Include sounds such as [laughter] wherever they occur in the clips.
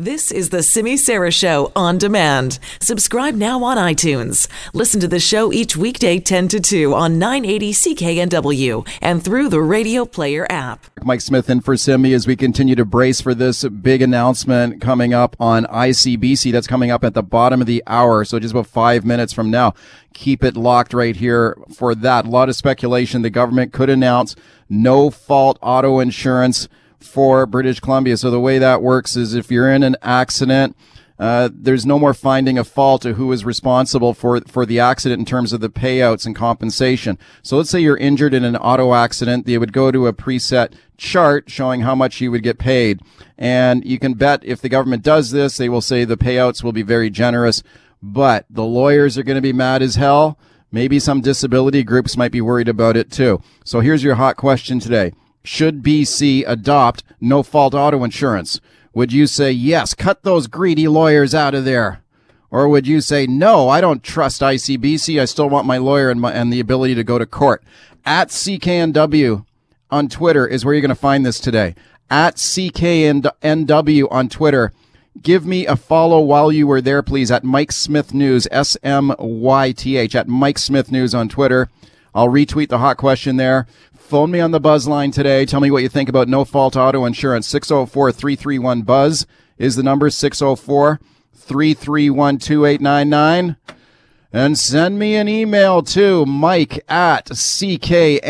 This is the Simi Sara Show on demand. Subscribe now on iTunes. Listen to the show each weekday 10 to 2 on 980 CKNW and through the Radio Player app. Mike Smyth in for Simi as we continue to brace for this big announcement coming up on ICBC. That's coming up at the bottom of the hour, so just about five minutes from now. Keep it locked right here for that. A lot of speculation. The government could announce no fault auto insurance for British Columbia. So the way that works is if you're in an accident, uh, there's no more finding a fault of who is responsible for for the accident in terms of the payouts and compensation. So let's say you're injured in an auto accident, they would go to a preset chart showing how much you would get paid, and you can bet if the government does this, they will say the payouts will be very generous, but the lawyers are going to be mad as hell. Maybe some disability groups might be worried about it too. So here's your hot question today. Should BC adopt no fault auto insurance? Would you say, yes, cut those greedy lawyers out of there? Or would you say, no, I don't trust ICBC. I still want my lawyer and, my, and the ability to go to court. At CKNW on Twitter is where you're going to find this today. At CKNW on Twitter. Give me a follow while you were there, please, at Mike Smyth News, S M Y T H, at Mike Smyth News on Twitter. I'll retweet the hot question there. Phone me on the Buzz line today. Tell me what you think about no fault auto insurance. 604 331 Buzz is the number 604 331 2899. And send me an email to mike at cknw.com.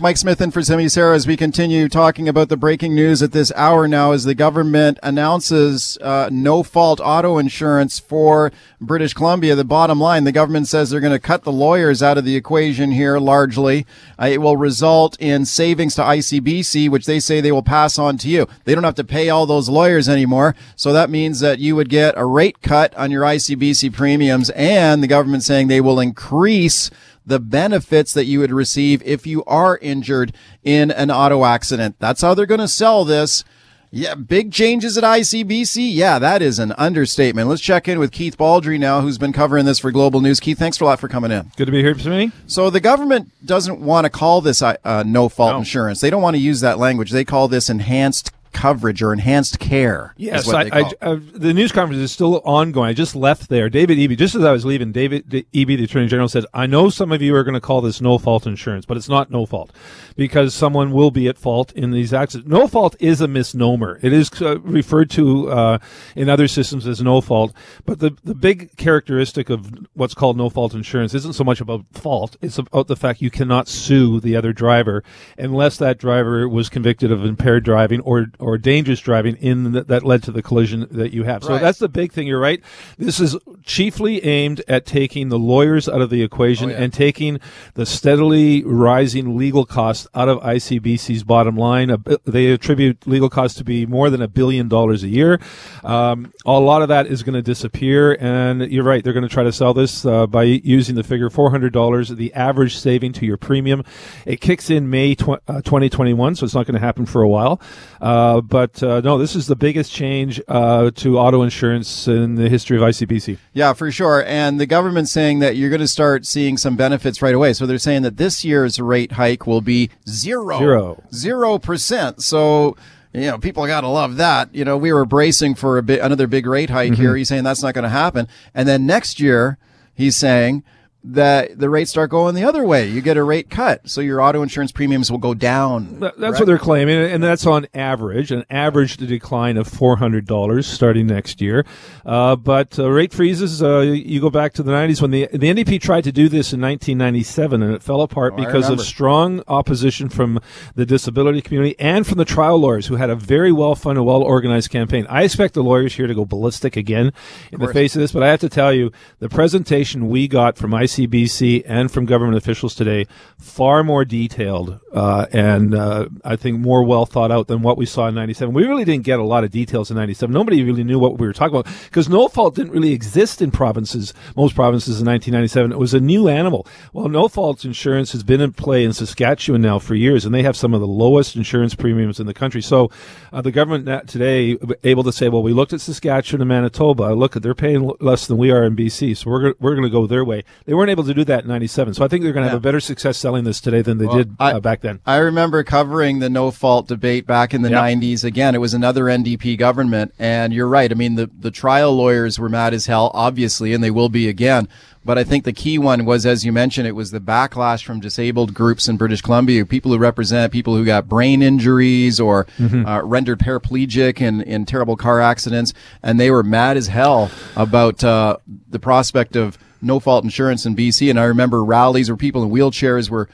Mike Smyth in for Simi Sara as we continue talking about the breaking news at this hour now as the government announces uh, no fault auto insurance for British Columbia. The bottom line, the government says they're going to cut the lawyers out of the equation here largely. Uh, it will result in savings to ICBC, which they say they will pass on to you. They don't have to pay all those lawyers anymore. So that means that you would get a rate cut on your ICBC premiums and the government saying they will increase the benefits that you would receive if you are injured in an auto accident. That's how they're going to sell this. Yeah, big changes at ICBC. Yeah, that is an understatement. Let's check in with Keith Baldry now, who's been covering this for Global News. Keith, thanks for a lot for coming in. Good to be here for me. So the government doesn't want to call this uh, no fault No. insurance. They don't want to use that language. They call this enhanced coverage or enhanced care. Yes, I, I, it. uh, the news conference is still ongoing. I just left there. David Eby, just as I was leaving, David Eby, the Attorney General, said, "I know some of you are going to call this no fault insurance, but it's not no fault because someone will be at fault in these accidents. No fault is a misnomer. It is uh, referred to uh, in other systems as no fault, but the the big characteristic of what's called no fault insurance isn't so much about fault; it's about the fact you cannot sue the other driver unless that driver was convicted of impaired driving or or dangerous driving in th- that led to the collision that you have. So Right. that's the big thing. You're right. This is chiefly aimed at taking the lawyers out of the equation Oh, yeah. and taking the steadily rising legal costs out of ICBC's bottom line. They attribute legal costs to be more than a billion dollars a year. Um, a lot of that is going to disappear, and you're right. They're going to try to sell this uh, by using the figure four hundred dollars, the average saving to your premium. It kicks in May tw- uh, 2021, so it's not going to happen for a while. Uh, but uh, no, this is the biggest change uh, to auto insurance in the history of ICBC. Yeah, for sure. And the government's saying that you're going to start seeing some benefits right away. So they're saying that this year's rate hike will be zero. Zero. Zero percent. So, you know, people got to love that. You know, we were bracing for a bit, another big rate hike Mm-hmm. here. He's saying that's not going to happen. And then next year, he's saying that the rates start going the other way. You get a rate cut. So your auto insurance premiums will go down. That- That's what they're claiming, and that's on average, an average decline of four hundred dollars starting next year. Uh, but uh, rate freezes, uh, you go back to the nineties when the the NDP tried to do this in nineteen ninety seven, and it fell apart Oh, because of strong opposition from the disability community and from the trial lawyers, who had a very well funded, well organized campaign. I expect the lawyers here to go ballistic again in the face of this, but I have to tell you, the presentation we got from ICBC and from government officials today far more detailed uh, and uh, I think more well thought out than what we saw in '97. We really didn't get a lot of details in '97. Nobody really knew what we were talking about because no fault didn't really exist in provinces, most provinces in 1997. It was a new animal. Well, no fault insurance has been in play in Saskatchewan now for years, and they have some of the lowest insurance premiums in the country. So, uh, the government today able to say, well, we looked at Saskatchewan and Manitoba. Look, they're paying less than we are in BC, so we're we're going to go their way. They weren't weren't able to do that in '97. So I think they're going to have a better success selling this today than they Well, did I- uh, back then. I remember covering the no fault debate back in the Yep. 90s. Again, it was another NDP government. And you're right. I mean, the, the trial lawyers were mad as hell, obviously, and they will be again. But I think the key one was, as you mentioned, it was the backlash from disabled groups in British Columbia, people who represent people who got brain injuries or uh, rendered paraplegic in, in terrible car accidents. And they were mad as hell about uh, the prospect of no fault insurance in BC. And I remember rallies where people in wheelchairs were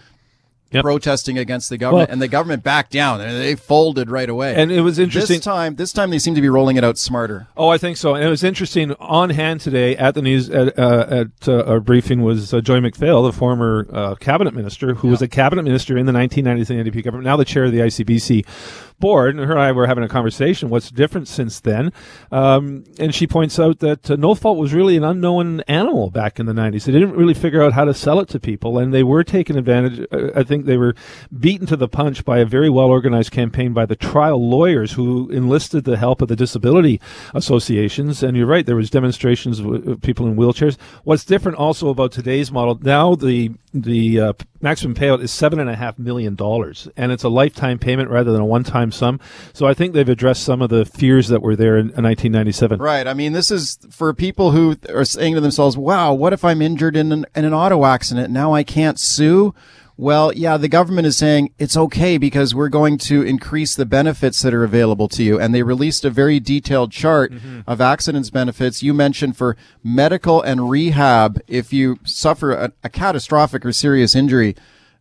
Yep. protesting against the government, Well- and the government backed down. and They folded right away. And it was interesting. This time, this time they seem to be rolling it out smarter. Oh, I think so. And it was interesting. On hand today at the news at, uh, at uh, our briefing was uh, Joy McPhail, the former uh, cabinet minister, who was a cabinet minister in the 1990s NDP government, now the chair of the ICBC board. And her and I were having a conversation. What's different since then? Um, and she points out that uh, no fault was really an unknown animal back in the 90s. They didn't really figure out how to sell it to people, and they were taken advantage. Uh, I think they were beaten to the punch by a very well organized campaign by the trial lawyers who enlisted the help of the disability associations. And you're right, there was demonstrations of people in wheelchairs. What's different also about today's model now the the uh, maximum payout is seven and a half million dollars, and it's a lifetime payment rather than a one-time sum. So I think they've addressed some of the fears that were there in, in 1997. Right. I mean, this is for people who are saying to themselves, wow, what if I'm injured in an, in an auto accident? Now I can't sue? Well, yeah, the government is saying it's okay because we're going to increase the benefits that are available to you. And they released a very detailed chart mm-hmm. of accidents benefits. You mentioned for medical and rehab, if you suffer a, a catastrophic or serious injury,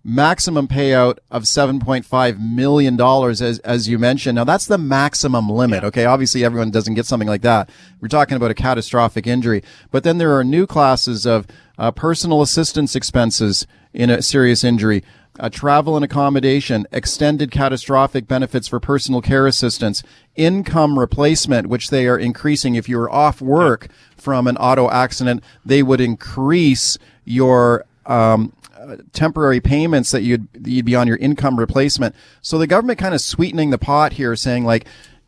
maximum payout of $7.5 million as, as you mentioned. Now that's the maximum limit. Okay. Obviously everyone doesn't get something like that. We're talking about a catastrophic injury, but then there are new classes of uh, personal assistance expenses in a serious injury. Uh, travel and accommodation, extended catastrophic benefits for personal care assistance, income replacement, which they are increasing. If you were off work from an auto accident, they would increase your um, temporary payments that you'd you'd be on your income replacement. So the government kind of sweetening the pot here, saying like,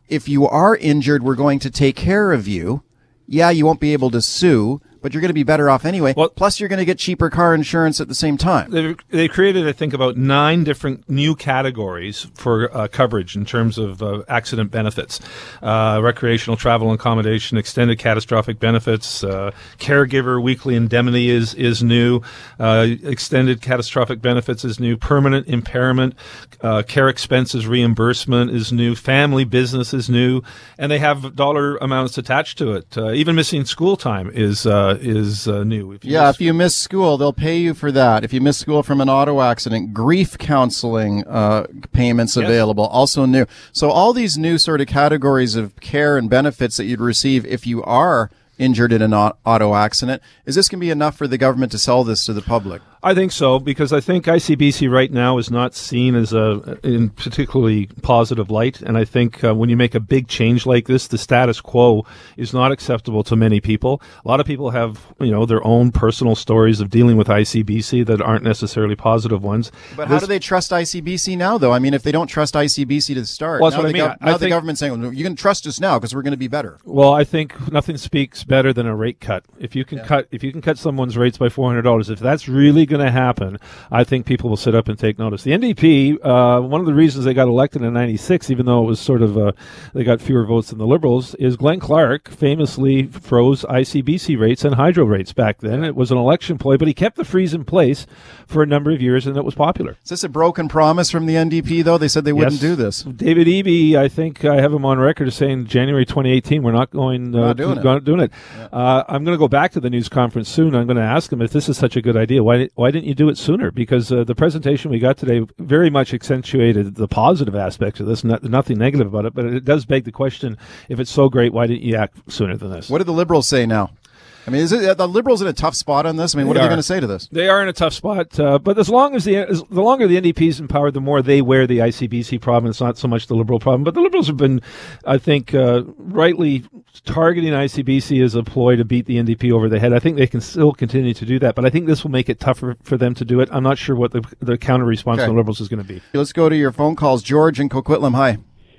if you are injured, we're going to take care of you. Yeah, you won't be able to sue, but you're going to be better off anyway. Well- Plus, you're going to get cheaper car insurance at the same time. They they created, I think, about nine different new categories for uh, coverage in terms of uh, accident benefits: uh, recreational travel and accommodation, extended catastrophic benefits, uh, caregiver weekly indemnity is is new, uh, extended catastrophic benefits is new, permanent impairment, uh, care expenses reimbursement is new, family business is new, and they have dollar amounts attached to it. Uh, even missing school time is uh, is uh, new. If you Yeah, miss- if you miss school, they'll pay you for that. If you miss school from an auto accident, grief counseling uh, payments available, also new. So all these new sort of categories of care and benefits that you'd receive if you are injured in an auto accident. Is this going to be enough for the government to sell this to the public? I think so because I think ICBC right now is not seen as a in particularly positive light, and I think uh, when you make a big change like this, the status quo is not acceptable to many people. A lot of people have you know their own personal stories of dealing with ICBC that aren't necessarily positive ones. But how do they trust ICBC now, though? I mean, if they don't trust ICBC to start, Well, that's now, what I the, mean. gov- I now the think- government's saying, well, you can trust us now because we're going to be better. Well, I think nothing speaks better than a rate cut. If you can cut, if you can cut someone's rates by four hundred dollars, if that's really going to happen, I think people will sit up and take notice. The NDP, uh, one of the reasons they got elected in '96, even though it was sort of uh, they got fewer votes than the Liberals, is Glenn Clark famously froze ICBC rates and hydro rates back then. It was an election ploy, but he kept the freeze in place for a number of years, and it was popular. Is this a broken promise from the NDP, though? They said they wouldn't Yes. do this. David Eby, I think I have him on record as saying January 2018, we're not going uh, not doing to- it. not doing it. Uh, I'm going to go back to the news conference soon. I'm going to ask him if this is such a good idea. Why why didn't you do it sooner? Because uh, the presentation we got today very much accentuated the positive aspects of this, not, nothing negative about it. But it does beg the question: if it's so great, why didn't you act sooner than this? What do the liberals say now? I mean, is it, are the liberals in a tough spot on this? I mean, what They are they going to say to this? They are in a tough spot, uh, but as long as the as, the longer the NDP is in power, the more they wear the ICBC problem. It's not so much the Liberal problem, but the Liberals have been, I think, uh, rightly targeting ICBC as a ploy to beat the NDP over the head. I think they can still continue to do that, but I think this will make it tougher for them to do it. I'm not sure what the the counter response Okay. from the Liberals is going to be. Let's go to your phone calls. George in Coquitlam. Hi.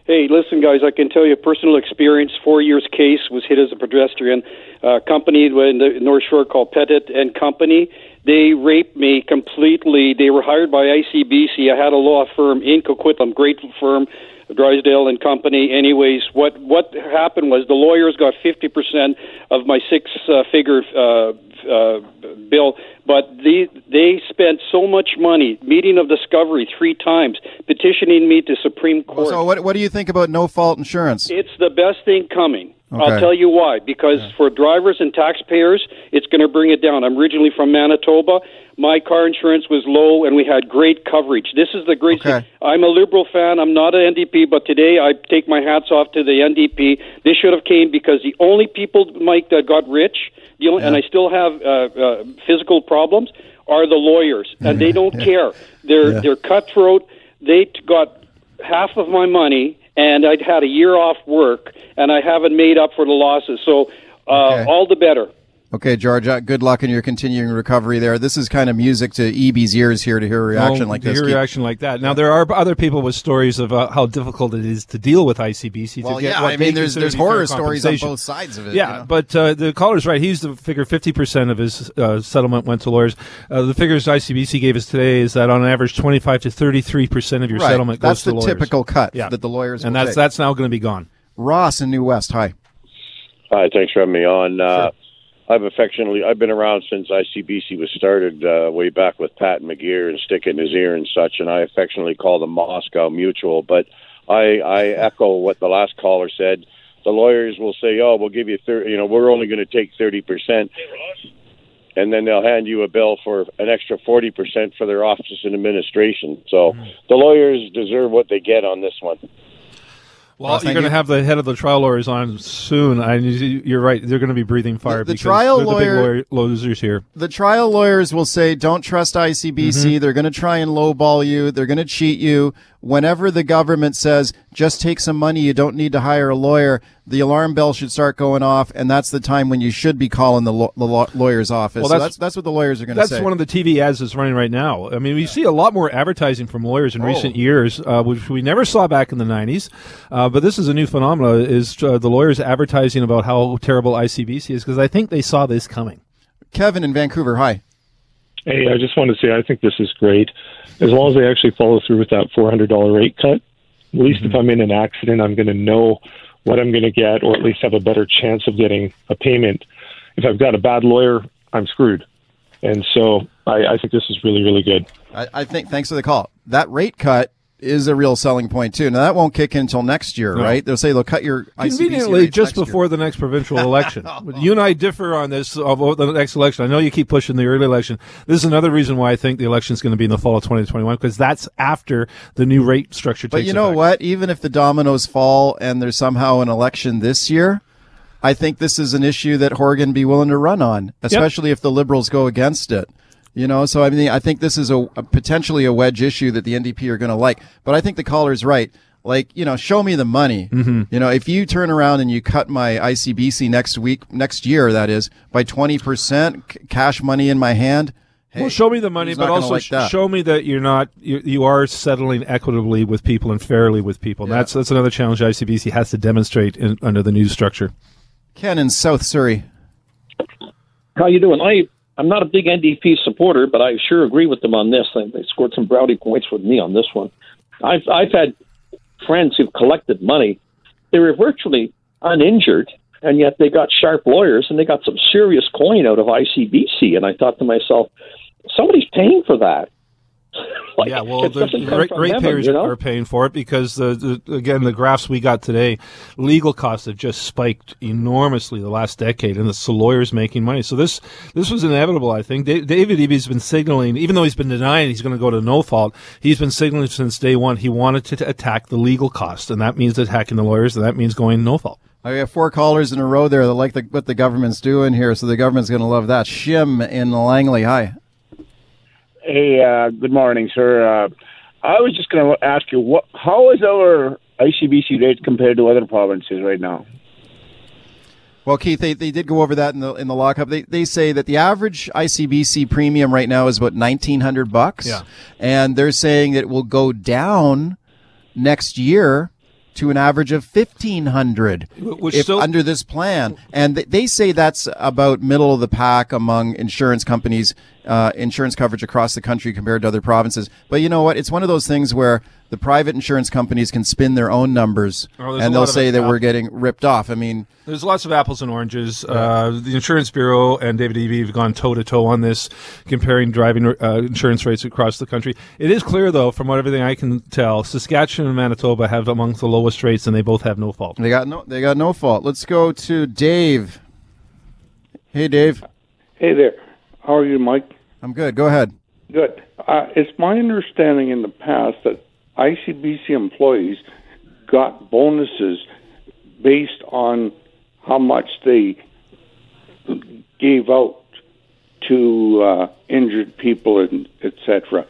Hey, listen, guys, I can tell you personal experience. Four years case was hit as a pedestrian. Uh, company in the North Shore called Pettit and Company. They raped me completely. They were hired by ICBC. I had a law firm in Coquitlam, great firm, Drysdale and Company. Anyways, what what happened was the lawyers got fifty percent of my six-figure uh, uh, bill, but they they spent so much money. Meeting of discovery three times, petitioning me to Supreme Court. So what what do you think about no fault insurance? It's the best thing coming. Okay. I'll tell you why. Because yeah. for drivers and taxpayers, it's going to bring it down. I'm originally from Manitoba. My car insurance was low, and we had great coverage. This is the great okay. thing. I'm a Liberal fan. I'm not an NDP, but today I take my hats off to the NDP. This should have came because the only people, Mike, that got rich, the only, yeah. and I still have uh, uh, physical problems, are the lawyers, and they don't care. They're yeah. they're cutthroat. They got half of my money and I'd had a year off work, and I haven't made up for the losses. So uh, okay. all the better. Okay, George, good luck in your continuing recovery there. This is kind of music to Eby's ears here to hear a reaction oh, like to this. Hear a reaction like that. Now, there are other people with stories of uh, how difficult it is to deal with ICBC. Well, to get yeah, what I mean, there's, there's horror stories on both sides of it. Yeah, you know? but uh, the caller's right. He's the figure 50% of his uh, settlement went to lawyers. Uh, the figures ICBC gave us today is that on average, 25 to 33% of your right. settlement that's goes to lawyers. That's the typical cut yeah. that the lawyers And that's, take. that's now going to be gone. Ross in New West, hi. Hi, thanks for having me on. Uh, sure. I've affectionately I've been around since ICBC was started uh, way back with Pat McGeer and Stick in His Ear and such, and I affectionately call them Moscow Mutual. But I, I [laughs] echo what the last caller said. The lawyers will say, "Oh, we'll give you thirty. You know, we're only going to take thirty percent." and then they'll hand you a bill for an extra 40% for their office and administration. So mm-hmm. the lawyers deserve what they get on this one. Well, you're going to have the head of the trial lawyers on soon. I, you're right; they're going to be breathing fire. The, the trial lawyer, the losers here. The trial lawyers will say, "Don't trust ICBC. Mm-hmm. They're going to try and lowball you. They're going to cheat you." Whenever the government says just take some money, you don't need to hire a lawyer, the alarm bell should start going off, and that's the time when you should be calling the, lo- the lawyer's office. Well, that's, so that's, that's what the lawyers are going to say. That's one of the TV ads that's running right now. I mean, we see a lot more advertising from lawyers in oh. recent years, uh, which we never saw back in the '90s. Uh, but this is a new phenomenon: is uh, the lawyers advertising about how terrible ICBC is because I think they saw this coming. Kevin in Vancouver, hi. Hey, I just want to say I think this is great. As long as they actually follow through with that $400 rate cut, at least mm-hmm. if I'm in an accident, I'm going to know what I'm going to get, or at least have a better chance of getting a payment. If I've got a bad lawyer, I'm screwed. And so I, I think this is really, really good. I, I think, thanks for the call. That rate cut is a real selling point too. Now that won't kick in until next year, no. right? They'll say they'll cut your conveniently just before year. the next provincial [laughs] election. you and I differ on this of the next election. I know you keep pushing the early election. This is another reason why I think the election is going to be in the fall of 2021 because that's after the new rate structure. Takes But you know effect. what? Even if the dominoes fall and there's somehow an election this year. I think this is an issue that Horgan be willing to run on, especially yep. if the Liberals go against it. You know, so I mean, I think this is a, a potentially a wedge issue that the NDP are going to like. But I think the caller's right. Like, you know, show me the money. Mm-hmm. You know, if you turn around and you cut my ICBC next week, next year, that is, by 20%, c- cash money in my hand. Hey, well, show me the money, but also like show me that you're not you, you are settling equitably with people and fairly with people. Yeah. That's that's another challenge ICBC has to demonstrate in, under the new structure. Ken in South Surrey. How you doing? I I'm not a big NDP supporter, but I sure agree with them on this. They scored some brownie points with me on this one. I've I've had friends who've collected money. They were virtually uninjured, and yet they got sharp lawyers and they got some serious coin out of ICBC. And I thought to myself, somebody's paying for that. [laughs] like, yeah, well, the rate, ratepayers you know? are paying for it because the, the, again the graphs we got today, legal costs have just spiked enormously the last decade, and it's the lawyers making money. So this this was inevitable, I think. David Eby has been signaling, even though he's been denying he's going to go to no fault, he's been signaling since day one he wanted to attack the legal cost, and that means attacking the lawyers, and that means going no fault. I have four callers in a row there that like the, what the government's doing here, so the government's going to love that. Shim in Langley, hi. Hey, uh, good morning, sir. Uh, I was just going to ask you, what, how is our ICBC rate compared to other provinces right now? Well, Keith, they, they did go over that in the in the lockup. They they say that the average ICBC premium right now is about nineteen hundred bucks. Yeah. And they're saying that it will go down next year to an average of 1500 if still- under this plan. And th- they say that's about middle of the pack among insurance companies, uh, insurance coverage across the country compared to other provinces. But you know what? It's one of those things where the private insurance companies can spin their own numbers Oh, and they'll say that we're getting ripped off. I mean, There's lots of apples and oranges. Uh, the Insurance Bureau and David Eby have gone toe to toe on this, comparing driving uh, insurance rates across the country. It is clear, though, from what everything I can tell, Saskatchewan and Manitoba have amongst the lowest rates, and they both have no fault. they got no, they got no fault. Let's go to Dave. Hey, Dave. Hey there. How are you, Mike? I'm good. Go ahead. Good. Uh, it's my understanding in the past that ICBC employees got bonuses based on how much they gave out to uh, injured people and etc.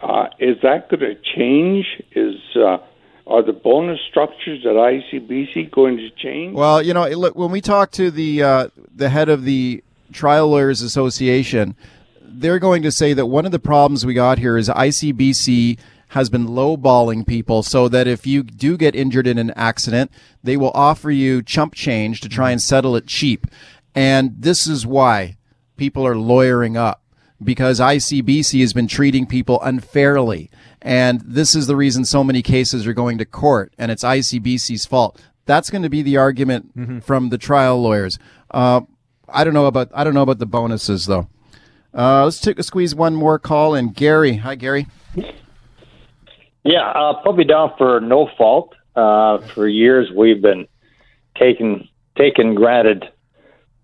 Uh, is that going to change? Is uh, are the bonus structures at ICBC going to change? Well, you know, look when we talk to the uh, the head of the Trial Lawyers Association, they're going to say that one of the problems we got here is ICBC has been lowballing people so that if you do get injured in an accident, they will offer you chump change to try and settle it cheap. And this is why people are lawyering up because ICBC has been treating people unfairly. And this is the reason so many cases are going to court, and it's ICBC's fault. That's going to be the argument from the trial lawyers. Uh, I don't know about I don't know about the bonuses though. Uh, let's take a squeeze one more call in. Gary, hi Gary. Yeah, uh, probably down for no fault. Uh, for years, we've been taking taken granted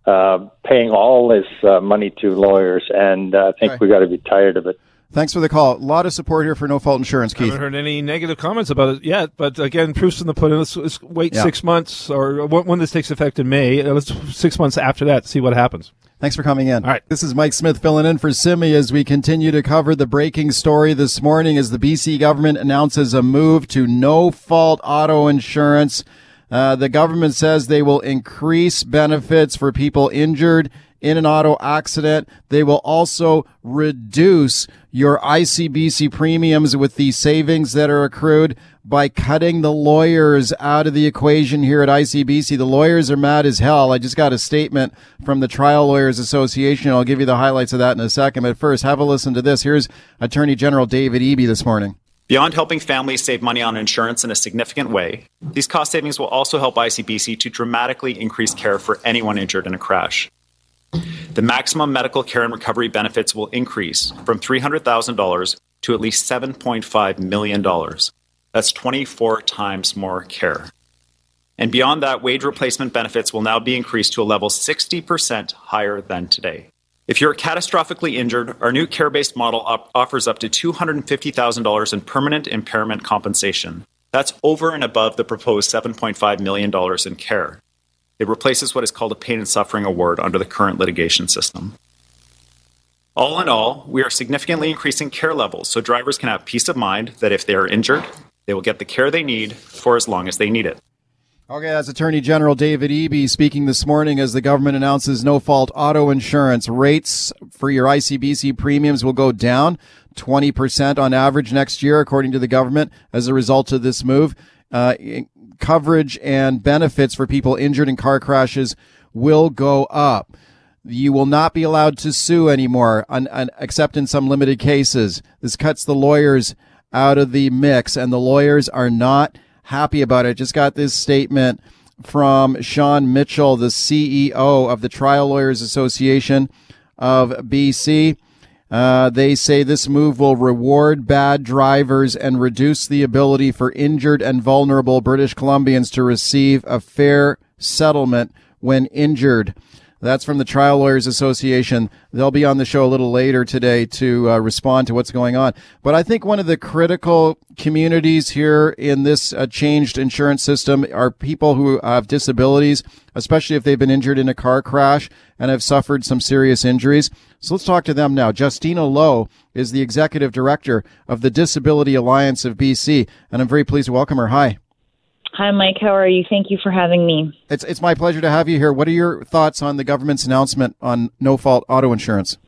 uh, paying all this uh, money to lawyers, and uh, I think Okay. we got to be tired of it. Thanks for the call. A lot of support here for no fault insurance, I Keith. haven't heard any negative comments about it yet, but again, proof's in the pudding. Let's, let's wait Yeah. six months, or when, when this takes effect in May. uh, Let's six months after that, see what happens. Thanks for coming in. All right. This is Mike Smyth filling in for Simi as we continue to cover the breaking story this morning as the BC government announces a move to no fault auto insurance. Uh, the government says they will increase benefits for people injured in an auto accident. They will also reduce your ICBC premiums with the savings that are accrued by cutting the lawyers out of the equation here at ICBC. The lawyers are mad as hell. I just got a statement from the Trial Lawyers Association. I'll give you the highlights of that in a second. But first, have a listen to this. Here's Attorney General David Eby this morning. Beyond helping families save money on insurance in a significant way, these cost savings will also help ICBC to dramatically increase care for anyone injured in a crash. The maximum medical care and recovery benefits will increase from $300,000 to at least $7.5 million. That's 24 times more care. And beyond that, wage replacement benefits will now be increased to a level 60% higher than today. If you're catastrophically injured, our new care based model op- offers up to $250,000 in permanent impairment compensation. That's over and above the proposed $7.5 million in care. It replaces what is called a pain and suffering award under the current litigation system. All in all, we are significantly increasing care levels so drivers can have peace of mind that if they are injured, they will get the care they need for as long as they need it. Okay, that's Attorney General David Eby speaking this morning as the government announces no fault auto insurance rates for your ICBC premiums will go down 20% on average next year, according to the government, as a result of this move. Uh, coverage and benefits for people injured in car crashes will go up. You will not be allowed to sue anymore, un, un, except in some limited cases. This cuts the lawyers out of the mix, and the lawyers are not happy about it. Just got this statement from Sean Mitchell, the CEO of the Trial Lawyers Association of BC. Uh, they say this move will reward bad drivers and reduce the ability for injured and vulnerable British Columbians to receive a fair settlement when injured. That's from the Trial Lawyers Association. They'll be on the show a little later today to uh, respond to what's going on. But I think one of the critical communities here in this uh, changed insurance system are people who have disabilities, especially if they've been injured in a car crash and have suffered some serious injuries. So let's talk to them now. Justina Loh is the executive director of the Disability Alliance of BC, and I'm very pleased to welcome her. Hi. Hi, Mike. How are you? Thank you for having me. It's it's my pleasure to have you here. What are your thoughts on the government's announcement on no fault auto insurance?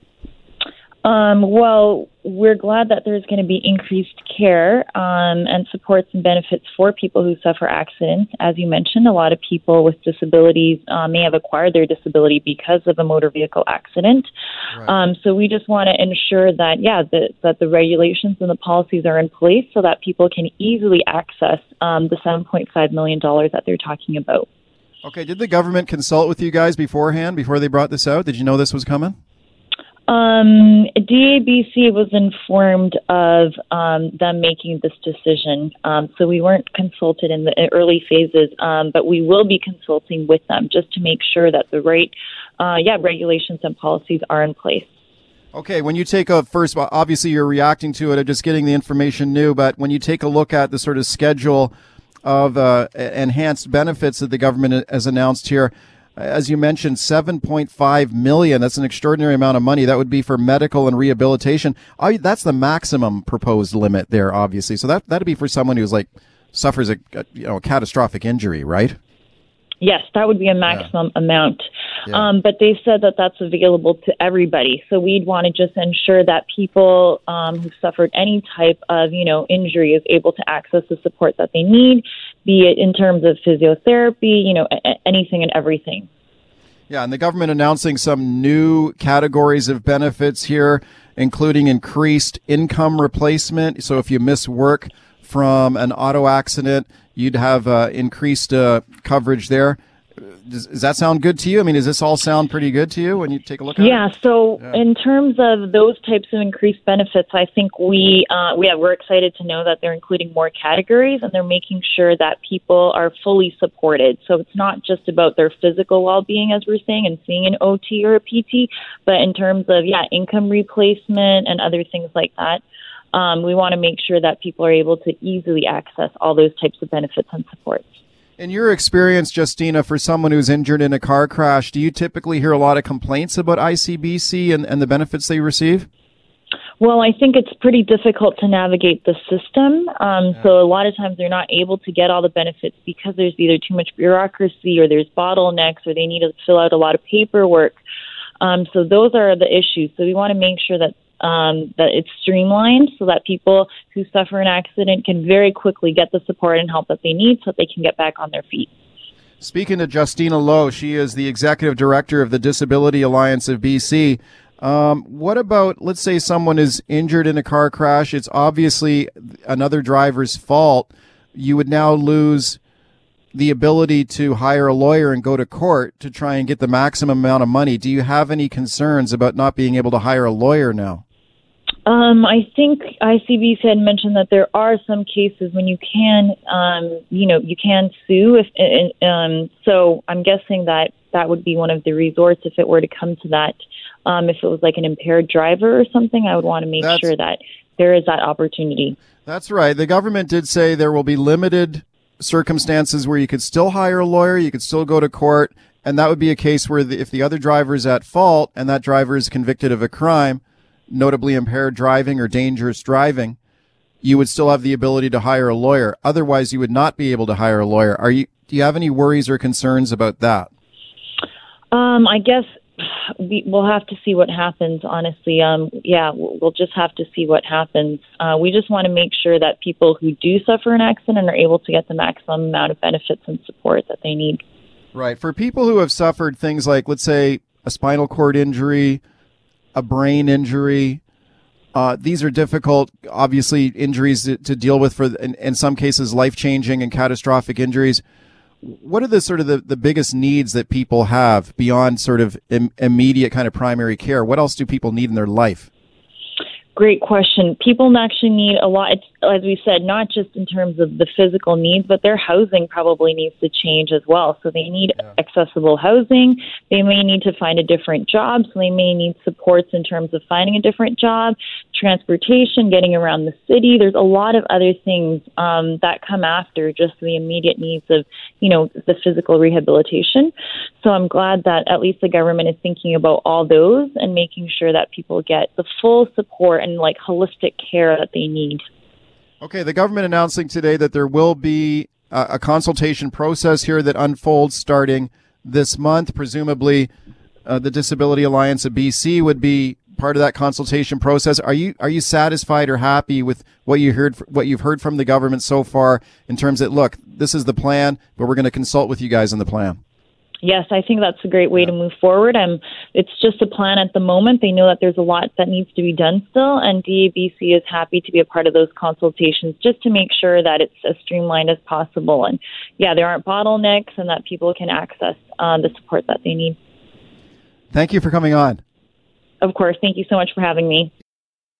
Um, well, we're glad that there's going to be increased care um, and supports and benefits for people who suffer accidents. As you mentioned, a lot of people with disabilities uh, may have acquired their disability because of a motor vehicle accident. Right. Um, so we just want to ensure that, yeah, the, that the regulations and the policies are in place so that people can easily access um, the $7.5 million that they're talking about. Okay, did the government consult with you guys beforehand, before they brought this out? Did you know this was coming? Um, DABC was informed of um, them making this decision, um, so we weren't consulted in the early phases, um, but we will be consulting with them just to make sure that the right, uh, yeah, regulations and policies are in place. Okay, when you take a first, obviously you're reacting to it or just getting the information new, but when you take a look at the sort of schedule of uh, enhanced benefits that the government has announced here, as you mentioned, 7.5 million. That's an extraordinary amount of money. That would be for medical and rehabilitation. I, that's the maximum proposed limit there, obviously. So that that'd be for someone who's like suffers a, a you know a catastrophic injury, right? Yes, that would be a maximum yeah. amount. Yeah. Um, but they said that that's available to everybody. So we'd want to just ensure that people um, who suffered any type of, you know, injury is able to access the support that they need, be it in terms of physiotherapy, you know, a- anything and everything. Yeah, and the government announcing some new categories of benefits here, including increased income replacement. So if you miss work from an auto accident, you'd have uh, increased uh, coverage there. Does, does, that sound good to you? I mean, does this all sound pretty good to you when you take a look at yeah, it? So yeah, so in terms of those types of increased benefits, I think we uh, we we're excited to know that they're including more categories and they're making sure that people are fully supported. So it's not just about their physical well-being, as we're saying, and seeing an OT or a PT, but in terms of yeah, income replacement and other things like that. Um, we want to make sure that people are able to easily access all those types of benefits and supports. In your experience, Justina, for someone who's injured in a car crash, do you typically hear a lot of complaints about ICBC and, and the benefits they receive? Well, I think it's pretty difficult to navigate the system. Um, yeah. So a lot of times they're not able to get all the benefits because there's either too much bureaucracy or there's bottlenecks or they need to fill out a lot of paperwork. Um, so those are the issues. So we want to make sure that um, that it's streamlined so that people who suffer an accident can very quickly get the support and help that they need so that they can get back on their feet. Speaking to Justina Loh, she is the executive director of the Disability Alliance of BC. Um, what about, let's say someone is injured in a car crash? It's obviously another driver's fault. You would now lose the ability to hire a lawyer and go to court to try and get the maximum amount of money. Do you have any concerns about not being able to hire a lawyer now? Um, I think ICBC had mentioned that there are some cases when you can, um, you know, you can sue. If um, so, I'm guessing that that would be one of the resorts if it were to come to that. Um, if it was like an impaired driver or something, I would want to make that's, sure that there is that opportunity. That's right. The government did say there will be limited circumstances where you could still hire a lawyer, you could still go to court, and that would be a case where the, if the other driver is at fault and that driver is convicted of a crime notably impaired driving or dangerous driving, you would still have the ability to hire a lawyer. Otherwise, you would not be able to hire a lawyer. Are you? Do you have any worries or concerns about that? Um, I guess we, will have to see what happens. Honestly, um, yeah, we'll just have to see what happens. Uh, we just want to make sure that people who do suffer an accident are able to get the maximum amount of benefits and support that they need. Right. For people who have suffered things like, let's say, a spinal cord injury, a brain injury. Uh, these are difficult, obviously, injuries to, to deal with for, in, in some cases, life changing and catastrophic injuries. What are the sort of the, the biggest needs that people have beyond sort of Im- immediate kind of primary care? What else do people need in their life? Great question. People actually need a lot, it's, as we said, not just in terms of the physical needs, but their housing probably needs to change as well. So they need yeah. accessible housing. They may need to find a different job. So they may need supports in terms of finding a different job, transportation, getting around the city. There's a lot of other things um, that come after just the immediate needs of, you know, the physical rehabilitation. So I'm glad that at least the government is thinking about all those and making sure that people get the full support and like holistic care that they need. Okay, the government announcing today that there will be a, a consultation process here that unfolds starting this month. Presumably, uh, the Disability Alliance of BC would be part of that consultation process. Are you are you satisfied or happy with what you heard what you've heard from the government so far in terms that look, this is the plan, but we're going to consult with you guys on the plan? Yes, I think that's a great way to move forward. Um, it's just a plan at the moment. They know that there's a lot that needs to be done still, and DABC is happy to be a part of those consultations just to make sure that it's as streamlined as possible. And yeah, there aren't bottlenecks and that people can access uh, the support that they need. Thank you for coming on. Of course. Thank you so much for having me.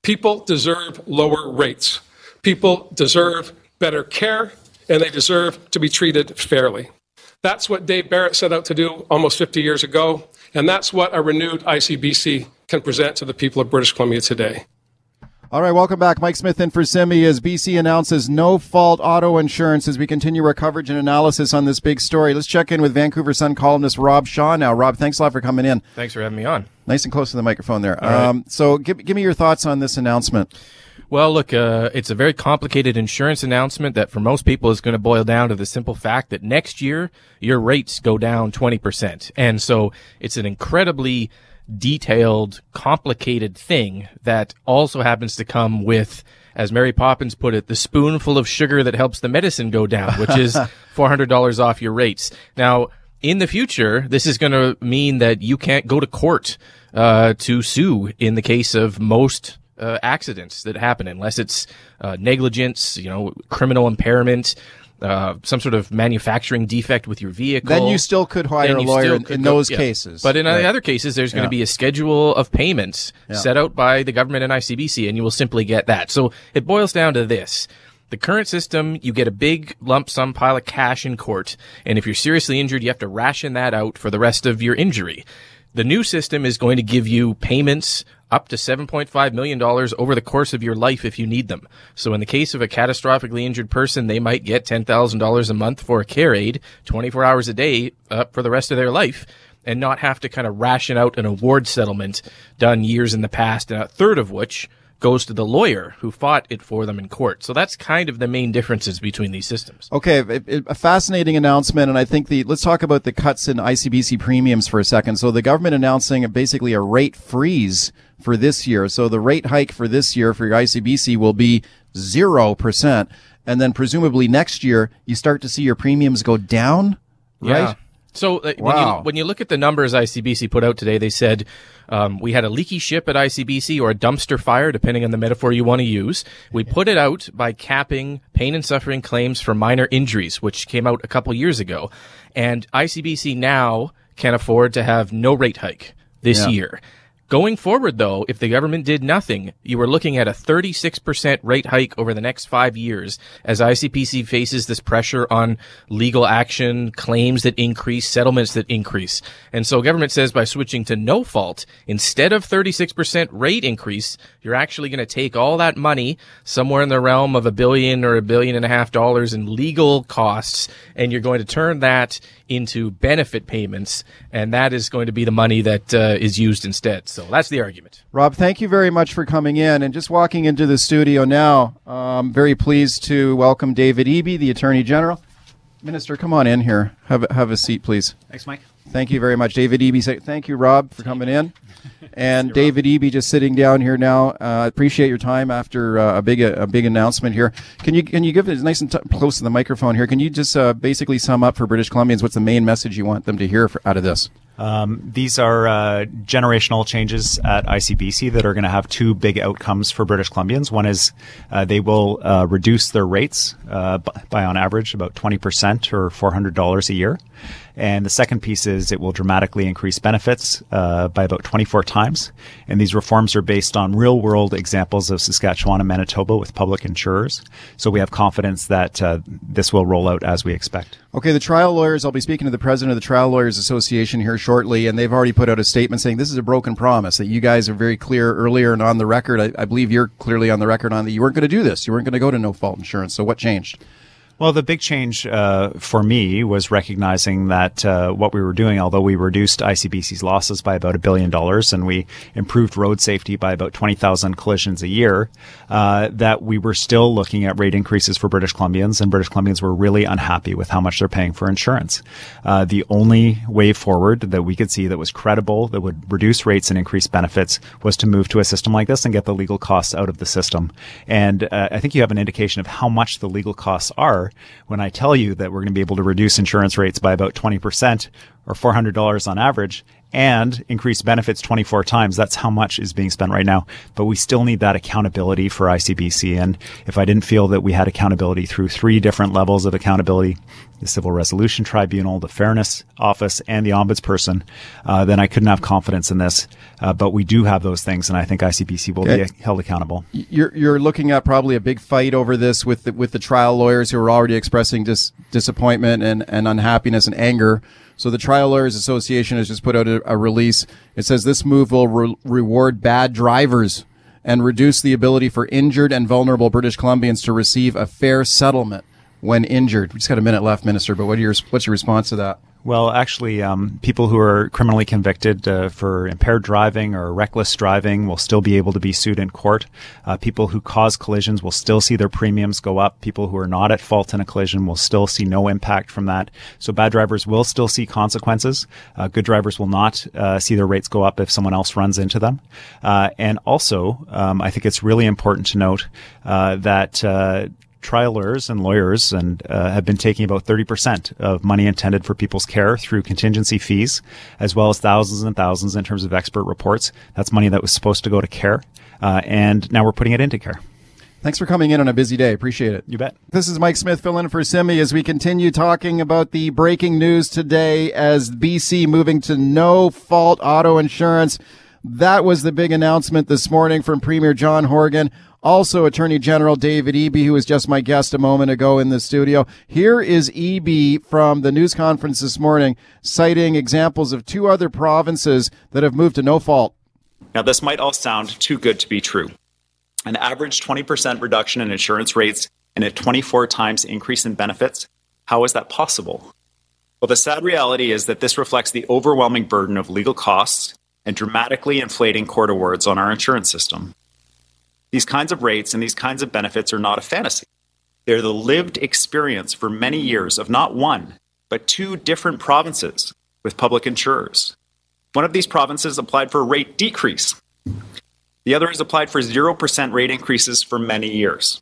People deserve lower rates. People deserve better care, and they deserve to be treated fairly. That's what Dave Barrett set out to do almost 50 years ago, and that's what a renewed ICBC can present to the people of British Columbia today. All right, welcome back. Mike Smyth in for Simi as BC announces no fault auto insurance as we continue our coverage and analysis on this big story. Let's check in with Vancouver Sun columnist Rob Shaw now. Rob, thanks a lot for coming in. Thanks for having me on. Nice and close to the microphone there. Um, so give, give me your thoughts on this announcement. Well, look, uh, it's a very complicated insurance announcement that for most people is going to boil down to the simple fact that next year your rates go down 20%. And so it's an incredibly detailed, complicated thing that also happens to come with, as Mary Poppins put it, the spoonful of sugar that helps the medicine go down, which is [laughs] $400 off your rates. Now, in the future, this is going to mean that you can't go to court uh, to sue in the case of most uh, accidents that happen, unless it's uh, negligence, you know, criminal impairment, uh, some sort of manufacturing defect with your vehicle. Then you still could hire a lawyer in, in go- those yeah. cases. But in Right. other cases, there's going Yeah. to be a schedule of payments Yeah. set out by the government and ICBC, and you will simply get that. So it boils down to this. The current system, you get a big lump sum pile of cash in court, and if you're seriously injured, you have to ration that out for the rest of your injury. The new system is going to give you payments up to $7.5 million over the course of your life if you need them. So in the case of a catastrophically injured person, they might get $10,000 a month for a care aid, 24 hours a day uh, for the rest of their life and not have to kind of ration out an award settlement done years in the past, and a third of which goes to the lawyer who fought it for them in court. So that's kind of the main differences between these systems. Okay, a fascinating announcement, and I think the let's talk about the cuts in ICBC premiums for a second. So the government announcing basically a rate freeze for this year. So the rate hike for this year for your ICBC will be zero percent, and then presumably next year you start to see your premiums go down, right? Yeah. So uh, when you when you look at the numbers ICBC put out today, they said um, we had a leaky ship at ICBC or a dumpster fire, depending on the metaphor you want to use. We put it out by capping pain and suffering claims for minor injuries, which came out a couple years ago, and ICBC now can afford to have no rate hike this Yeah. year. Going forward, though, if the government did nothing, you were looking at a 36% rate hike over the next five years as ICBC faces this pressure on legal action, claims that increase, settlements that increase. And so government says by switching to no fault, instead of 36% rate increase, you're actually going to take all that money somewhere in the realm of a billion or a billion and a half dollars in legal costs, and you're going to turn that into benefit payments, and that is going to be the money that uh, is used instead. So that's the argument. Rob, thank you very much for coming in. And just walking into the studio now, I'm very pleased to welcome David Eby, the Attorney General. Minister, come on in here. Have, a- have a seat, please. Thanks, Mike. Thank you very much. David Eby, say, thank you, Rob, for coming in. [laughs] And David Eby just sitting down here now. Uh, appreciate your time after uh, a big a big announcement here. Can you can you give it nice and t- close to the microphone here? Can you just uh, basically sum up for British Columbians what's the main message you want them to hear for, out of this? Um, these are uh, generational changes at ICBC that are going to have two big outcomes for British Columbians. One is uh, they will uh, reduce their rates uh, by, on average, about 20% or $400 a year. And the second piece is it will dramatically increase benefits uh, by about 24 times. And these reforms are based on real world examples of Saskatchewan and Manitoba with public insurers. So we have confidence that uh, this will roll out as we expect. Okay, the trial lawyers, I'll be speaking to the president of the Trial Lawyers Association here shortly, and they've already put out a statement saying this is a broken promise, that you guys are very clear earlier and on the record. I, I believe you're clearly on the record on that you weren't going to do this. You weren't going to go to no fault insurance. So what changed? Well, the big change uh, for me was recognizing that uh, what we were doing, although we reduced ICBC's losses by about a billion dollars and we improved road safety by about 20,000 collisions a year, uh, that we were still looking at rate increases for British Columbians, and British Columbians were really unhappy with how much they're paying for insurance. Uh, the only way forward that we could see that was credible, that would reduce rates and increase benefits, was to move to a system like this and get the legal costs out of the system. And uh, I think you have an indication of how much the legal costs are when I tell you that we're going to be able to reduce insurance rates by about 20% or $400 on average and increase benefits 24 times. That's how much is being spent right now. But we still need that accountability for ICBC. And if I didn't feel that we had accountability through three different levels of accountability, the Civil Resolution Tribunal, the Fairness Office, and the Ombudsperson, uh, then I couldn't have confidence in this. Uh, but we do have those things, and I think ICBC will okay. be held accountable. You're, you're looking at probably a big fight over this with the, with the trial lawyers who are already expressing dis- disappointment and, and unhappiness and anger so the Trial Lawyers Association has just put out a, a release. It says this move will re- reward bad drivers and reduce the ability for injured and vulnerable British Columbians to receive a fair settlement when injured. We just got a minute left, Minister, but what your, what's your response to that? Well, actually, um, people who are criminally convicted uh, for impaired driving or reckless driving will still be able to be sued in court. Uh, people who cause collisions will still see their premiums go up. People who are not at fault in a collision will still see no impact from that. So bad drivers will still see consequences. Uh, good drivers will not uh, see their rates go up if someone else runs into them. Uh, and also, um, I think it's really important to note uh, that trial lawyers and lawyers and uh, have been taking about 30% of money intended for people's care through contingency fees, as well as thousands and thousands in terms of expert reports. That's money that was supposed to go to care. Uh, and now we're putting it into care. Thanks for coming in on a busy day. Appreciate it. You bet. This is Mike Smyth filling in for Simi as we continue talking about the breaking news today as BC moving to no fault auto insurance. That was the big announcement this morning from Premier John Horgan also, Attorney General David Eby, who was just my guest a moment ago in the studio. Here is Eby from the news conference this morning, citing examples of two other provinces that have moved to no fault. Now, this might all sound too good to be true. An average 20% reduction in insurance rates and a 24 times increase in benefits. How is that possible? Well, the sad reality is that this reflects the overwhelming burden of legal costs and dramatically inflating court awards on our insurance system. These kinds of rates and these kinds of benefits are not a fantasy. They're the lived experience for many years of not one, but two different provinces with public insurers. One of these provinces applied for a rate decrease. The other has applied for 0% rate increases for many years.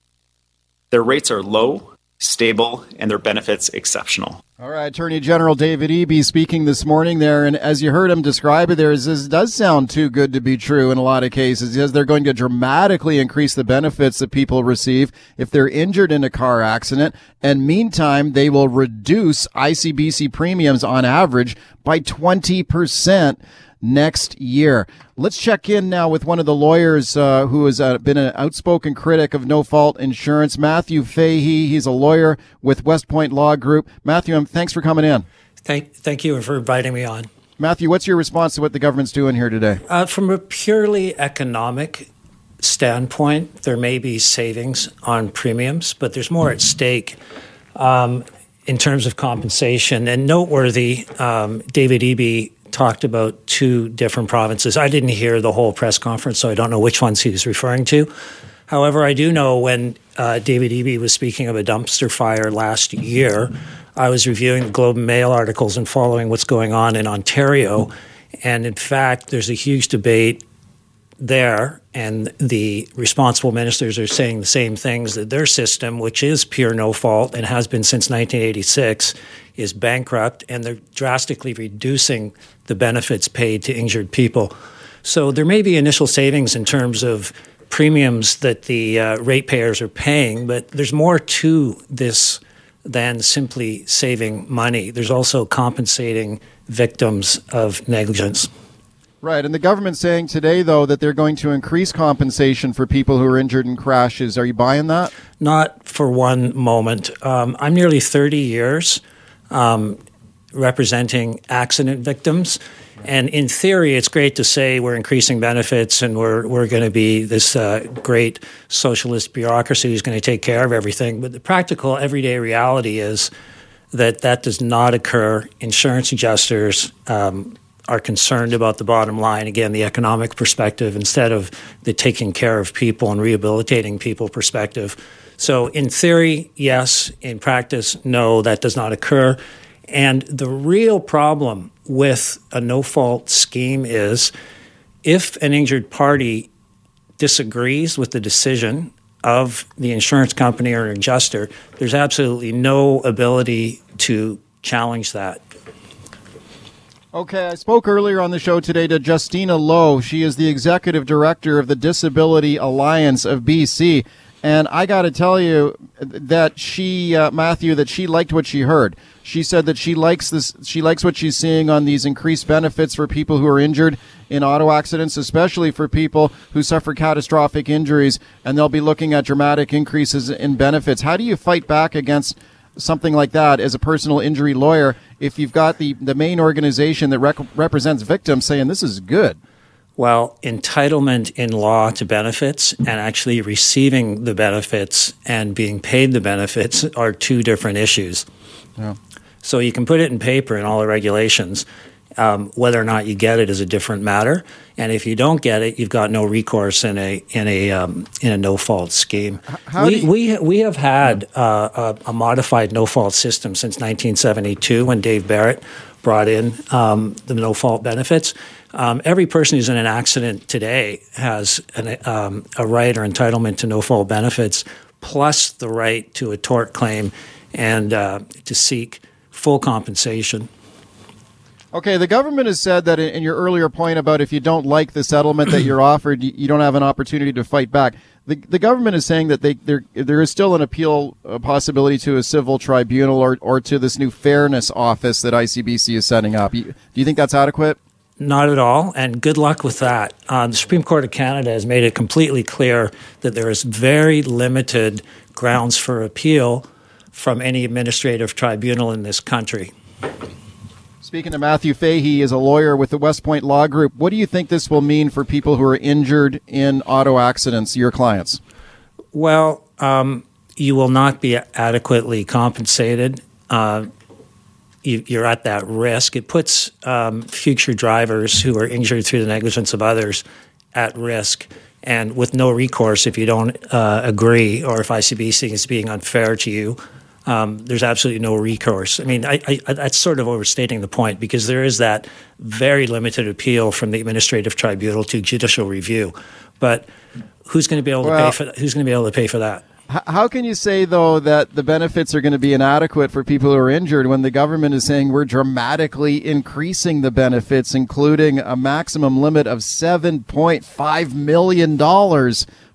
Their rates are low, stable, and their benefits exceptional. All right, Attorney General David Eby speaking this morning there, and as you heard him describe it, there is this does sound too good to be true in a lot of cases. Says they're going to dramatically increase the benefits that people receive if they're injured in a car accident, and meantime they will reduce ICBC premiums on average by twenty percent next year. Let's check in now with one of the lawyers uh, who has uh, been an outspoken critic of no fault insurance, Matthew Fahey. He's a lawyer with West Point Law Group. Matthew, um, thanks for coming in. Thank, thank you for inviting me on. Matthew, what's your response to what the government's doing here today? Uh, from a purely economic standpoint, there may be savings on premiums, but there's more at stake. Um, in terms of compensation. And noteworthy, um, David Eby talked about two different provinces. I didn't hear the whole press conference, so I don't know which ones he was referring to. However, I do know when uh, David Eby was speaking of a dumpster fire last year, I was reviewing the Globe and Mail articles and following what's going on in Ontario. And in fact, there's a huge debate there, and the responsible ministers are saying the same things that their system, which is pure no fault and has been since 1986, is bankrupt, and they're drastically reducing the benefits paid to injured people. So there may be initial savings in terms of premiums that the uh, ratepayers are paying, but there's more to this than simply saving money. There's also compensating victims of negligence. Right, and the government's saying today, though, that they're going to increase compensation for people who are injured in crashes. Are you buying that? Not for one moment. Um, I'm nearly 30 years um, representing accident victims, And in theory, it's great to say we're increasing benefits and we're, we're going to be this uh, great socialist bureaucracy who's going to take care of everything. But the practical, everyday reality is that that does not occur. Insurance adjusters um, are concerned about the bottom line, again, the economic perspective, instead of the taking care of people and rehabilitating people perspective. So, in theory, yes. In practice, no, that does not occur. And the real problem with a no fault scheme is if an injured party disagrees with the decision of the insurance company or adjuster, there's absolutely no ability to challenge that. Okay, I spoke earlier on the show today to Justina Loh. She is the executive director of the Disability Alliance of BC. And I got to tell you that she, uh, Matthew, that she liked what she heard. She said that she likes this. She likes what she's seeing on these increased benefits for people who are injured in auto accidents, especially for people who suffer catastrophic injuries, and they'll be looking at dramatic increases in benefits. How do you fight back against something like that as a personal injury lawyer if you've got the the main organization that rec- represents victims saying this is good? Well, entitlement in law to benefits and actually receiving the benefits and being paid the benefits are two different issues. Yeah. So you can put it in paper in all the regulations. Um, whether or not you get it is a different matter, and if you don't get it, you've got no recourse in a in a um, in a no fault scheme. we, you- we we have had uh, a, a modified no fault system since 1972 when Dave Barrett brought in um, the no fault benefits. Um, every person who's in an accident today has an, um, a right or entitlement to no fault benefits, plus the right to a tort claim and uh, to seek full compensation. Okay, the government has said that in, your earlier point about if you don't like the settlement that you're [clears throat] offered, you, don't have an opportunity to fight back. The, the government is saying that they there there is still an appeal possibility to a civil tribunal or, or to this new fairness office that ICBC is setting up. Do you think that's adequate? Not at all, and good luck with that. Uh, the Supreme Court of Canada has made it completely clear that there is very limited grounds for appeal from any administrative tribunal in this country. Speaking to Matthew Fahey, he is a lawyer with the West Point Law Group. What do you think this will mean for people who are injured in auto accidents, your clients? Well, um, you will not be adequately compensated. Uh, you, you're at that risk. It puts um, future drivers who are injured through the negligence of others at risk and with no recourse if you don't uh, agree or if ICBC is being unfair to you. Um, there's absolutely no recourse. I mean, I, I, that's sort of overstating the point because there is that very limited appeal from the administrative tribunal to judicial review. But who's going to be able to Well- pay for who's going to be able to pay for that? How can you say, though, that the benefits are going to be inadequate for people who are injured when the government is saying we're dramatically increasing the benefits, including a maximum limit of $7.5 million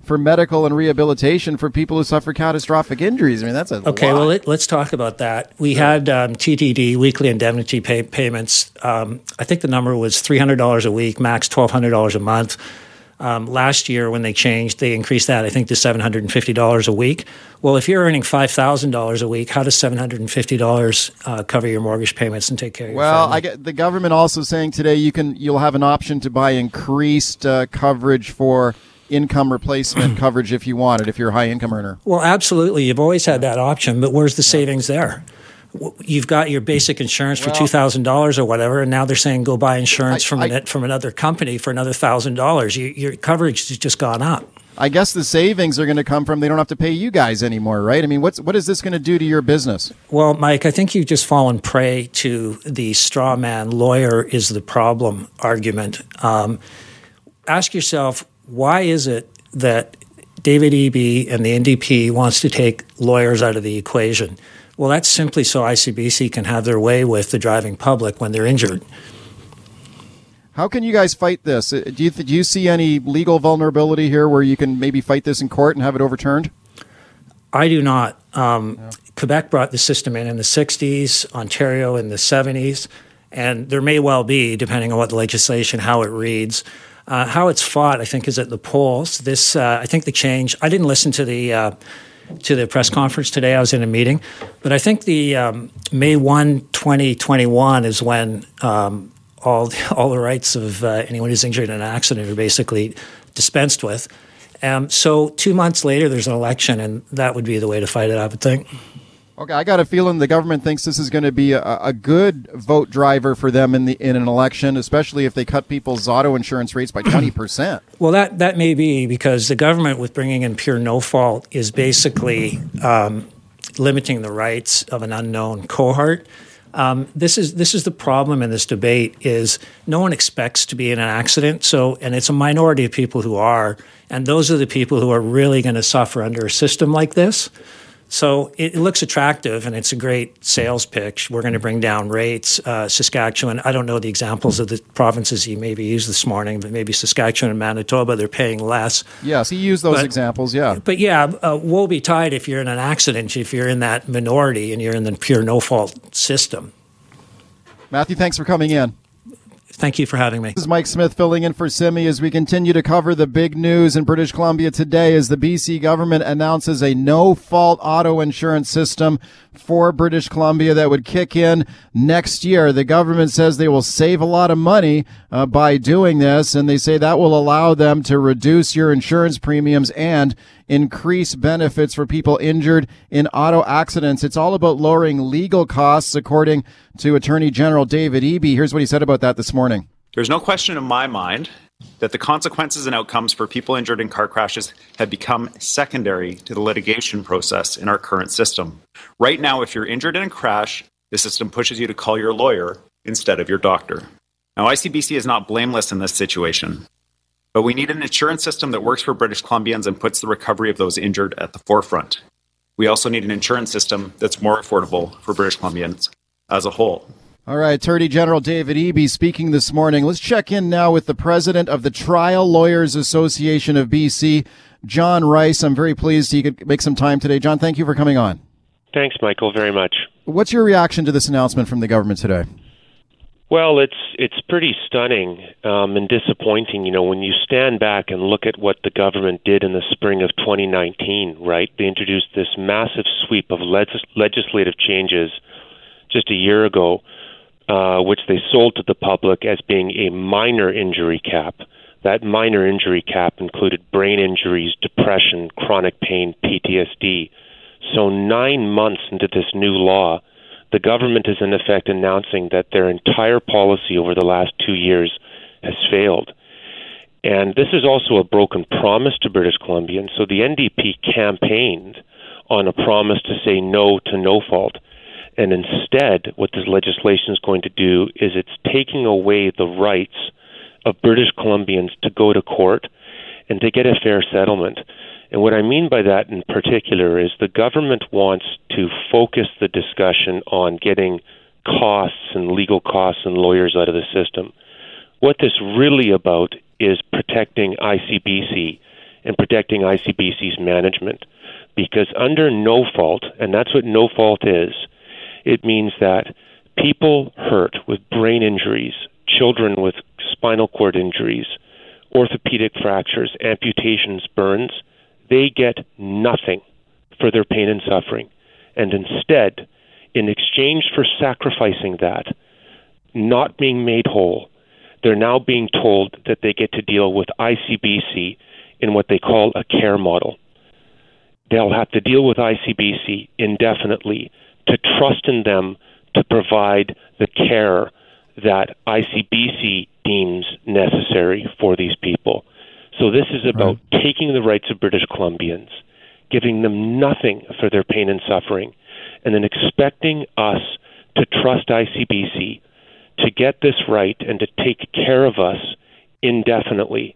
for medical and rehabilitation for people who suffer catastrophic injuries? I mean, that's a Okay, lot. well, let, let's talk about that. We had um, TTD, weekly indemnity pay, payments. Um, I think the number was $300 a week, max $1,200 a month. Um, last year, when they changed, they increased that, I think, to $750 a week. Well, if you're earning $5,000 a week, how does $750 uh, cover your mortgage payments and take care of your Well? I get the government also saying today you can you'll have an option to buy increased uh, coverage for income replacement [clears throat] coverage if you want it if you're a high income earner. Well, absolutely. You've always had that option, but where's the savings there? You've got your basic insurance for Well- two thousand dollars or whatever, and now they're saying go buy insurance I- from I- an, from another company for another thousand dollars. Your coverage has just gone up. I guess the savings are going to come from they don't have to pay you guys anymore, right? I mean, what's what is this going to do to your business? Well, Mike, I think you've just fallen prey to the straw man lawyer is the problem argument. Um, ask yourself why is it that David Eby and the NDP wants to take lawyers out of the equation? Well, that's simply so ICBC can have their way with the driving public when they're injured. How can you guys fight this? Uh, Do you do you see any legal vulnerability here where you can maybe fight this in court and have it overturned? I do not. Um, Quebec brought the system in in the 60s, Ontario in the 70s, and there may well be, depending on what the legislation, how it reads. Uh, how it's fought, I think, is at the polls. This, uh, I think, the change. I didn't listen to the uh, to the press conference today. I was in a meeting, but I think the um, May 1, 2021 is when um, all [laughs] all the rights of uh, anyone who's injured in an accident are basically dispensed with. Um, so two months later, there's an election, and that would be the way to fight it. I would think. Okay, I got a feeling the government thinks this is going to be a, a, good vote driver for them in the in an election, especially if they cut people's auto insurance rates by [clears throat] twenty percent. Well, that that may be because the government, with bringing in pure no fault, is basically um, limiting the rights of an unknown cohort. Um, this is this is the problem in this debate is no one expects to be in an accident so and it's a minority of people who are and those are the people who are really going to suffer under a system like this so it, looks attractive and it's a great sales pitch. We're going to bring down rates. Uh, Saskatchewan, I don't know the examples of the provinces you maybe used this morning, but maybe Saskatchewan and Manitoba, they're paying less. Yes, he used those but, examples, yeah. But yeah, uh, woe betide if you're in an accident, if you're in that minority and you're in the pure no fault system. Matthew, thanks for coming in. Thank you for having me. This is Mike Smyth filling in for Simi as we continue to cover the big news in British Columbia today as the BC government announces a no fault auto insurance system for British Columbia that would kick in next year. The government says they will save a lot of money uh, by doing this, and they say that will allow them to reduce your insurance premiums and increase benefits for people injured in auto accidents. It's all about lowering legal costs, according to Attorney General David Eby. Here's what he said about that this morning. There's no question in my mind that the consequences and outcomes for people injured in car crashes have become secondary to the litigation process in our current system. Right now, if you're injured in a crash, the system pushes you to call your lawyer instead of your doctor. Now, ICBC is not blameless in this situation. But we need an insurance system that works for British Columbians and puts the recovery of those injured at the forefront. We also need an insurance system that's more affordable for British Columbians as a whole. All right, Attorney General David Eby speaking this morning. Let's check in now with the president of the Trial Lawyers Association of BC, John Rice. I'm very pleased he could make some time today. John, thank you for coming on. Thanks, Michael, very much. What's your reaction to this announcement from the government today? Well, it's it's pretty stunning um, and disappointing. You know, when you stand back and look at what the government did in the spring of 2019, right? They introduced this massive sweep of legis- legislative changes just a year ago, uh, which they sold to the public as being a minor injury cap. That minor injury cap included brain injuries, depression, chronic pain, PTSD. So nine months into this new law the government is in effect announcing that their entire policy over the last two years has failed. And this is also a broken promise to British Columbians. So the NDP campaigned on a promise to say no to no fault. And instead, what this legislation is going to do is it's taking away the rights of British Columbians to go to court and to get a fair settlement. And what I mean by that in particular is the government wants to focus the discussion on getting costs and legal costs and lawyers out of the system. What this really about is protecting ICBC and protecting ICBC's management. Because under no fault, and that's what no fault is, it means that people hurt with brain injuries, children with spinal cord injuries, orthopedic fractures, amputations, burns, they get nothing for their pain and suffering. And instead, in exchange for sacrificing that, not being made whole, they're now being told that they get to deal with ICBC in what they call a care model. They'll have to deal with ICBC indefinitely to trust in them to provide the care that ICBC deems necessary for these people. So this is about right. taking the rights of British Columbians, giving them nothing for their pain and suffering, and then expecting us to trust ICBC to get this right and to take care of us indefinitely.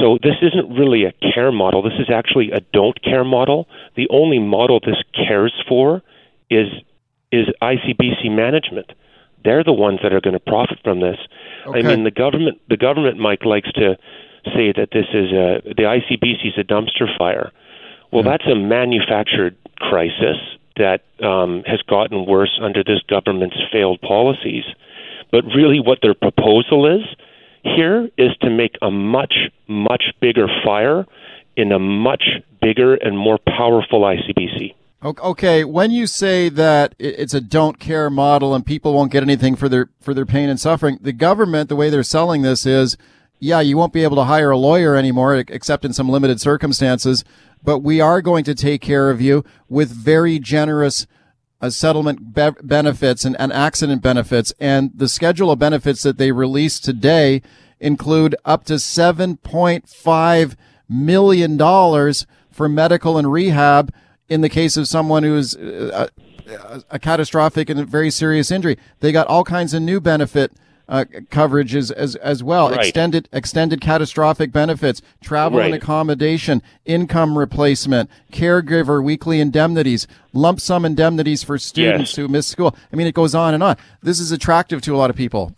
So this isn't really a care model. This is actually a don't care model. The only model this cares for is is ICBC management. They're the ones that are going to profit from this. Okay. I mean, the government the government Mike likes to say that this is a the ICBC is a dumpster fire. Well, that's a manufactured crisis that um, has gotten worse under this government's failed policies. But really, what their proposal is here is to make a much, much bigger fire in a much bigger and more powerful ICBC. Okay, when you say that it's a don't care model and people won't get anything for their for their pain and suffering, the government, the way they're selling this is, yeah, you won't be able to hire a lawyer anymore, except in some limited circumstances, but we are going to take care of you with very generous uh, settlement be- benefits and, and accident benefits. And the schedule of benefits that they released today include up to $7.5 million for medical and rehab in the case of someone who's a, a, a catastrophic and a very serious injury. They got all kinds of new benefit uh, coverages as as well. Right. Extended extended catastrophic benefits, travel and accommodation, income replacement, caregiver weekly indemnities, lump sum indemnities for students Yes. who miss school. I mean, it goes on and on. This is attractive to a lot of people.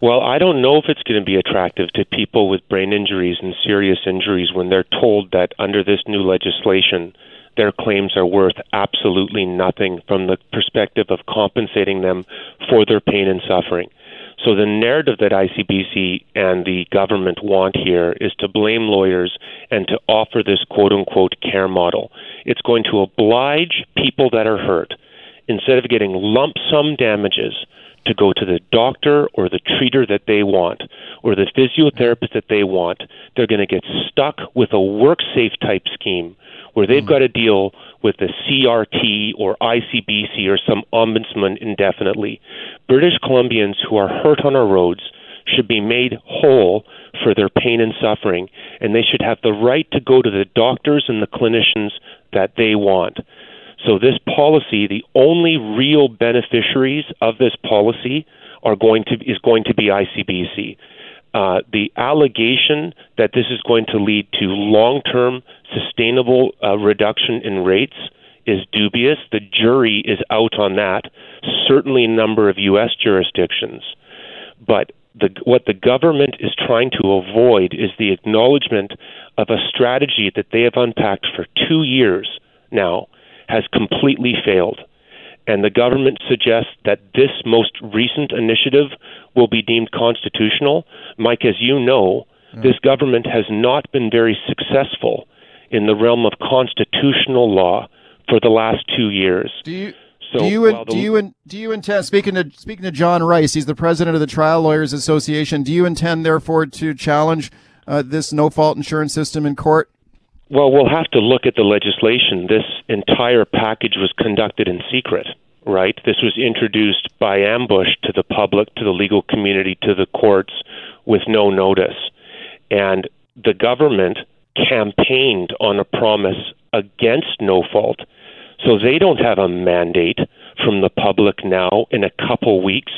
Well, I don't know if it's going to be attractive to people with brain injuries and serious injuries when they're told that under this new legislation, their claims are worth absolutely nothing from the perspective of compensating them for their pain and suffering. So the narrative that ICBC and the government want here is to blame lawyers and to offer this quote unquote care model. It's going to oblige people that are hurt instead of getting lump sum damages to go to the doctor or the treater that they want or the physiotherapist that they want, they're going to get stuck with a WorkSafe type scheme where they've mm. got to deal with the CRT or ICBC or some ombudsman indefinitely. British Columbians who are hurt on our roads should be made whole for their pain and suffering, and they should have the right to go to the doctors and the clinicians that they want. So this policy, the only real beneficiaries of this policy are going to is going to be ICBC. Uh, the allegation that this is going to lead to long-term sustainable uh, reduction in rates is dubious. The jury is out on that. Certainly, a number of U.S. jurisdictions, but the, what the government is trying to avoid is the acknowledgement of a strategy that they have unpacked for two years now has completely failed. And the government suggests that this most recent initiative will be deemed constitutional. Mike, as you know, this government has not been very successful in the realm of constitutional law for the last two years. Do you So do you the- do you do you intend speaking to speaking to John Rice? He's the president of the Trial Lawyers Association. Do you intend, therefore, to challenge uh, this no fault insurance system in court? Well, we'll have to look at the legislation. This entire package was conducted in secret, right? This was introduced by ambush to the public, to the legal community, to the courts with no notice. And the government campaigned on a promise against no fault. So they don't have a mandate from the public now in a couple weeks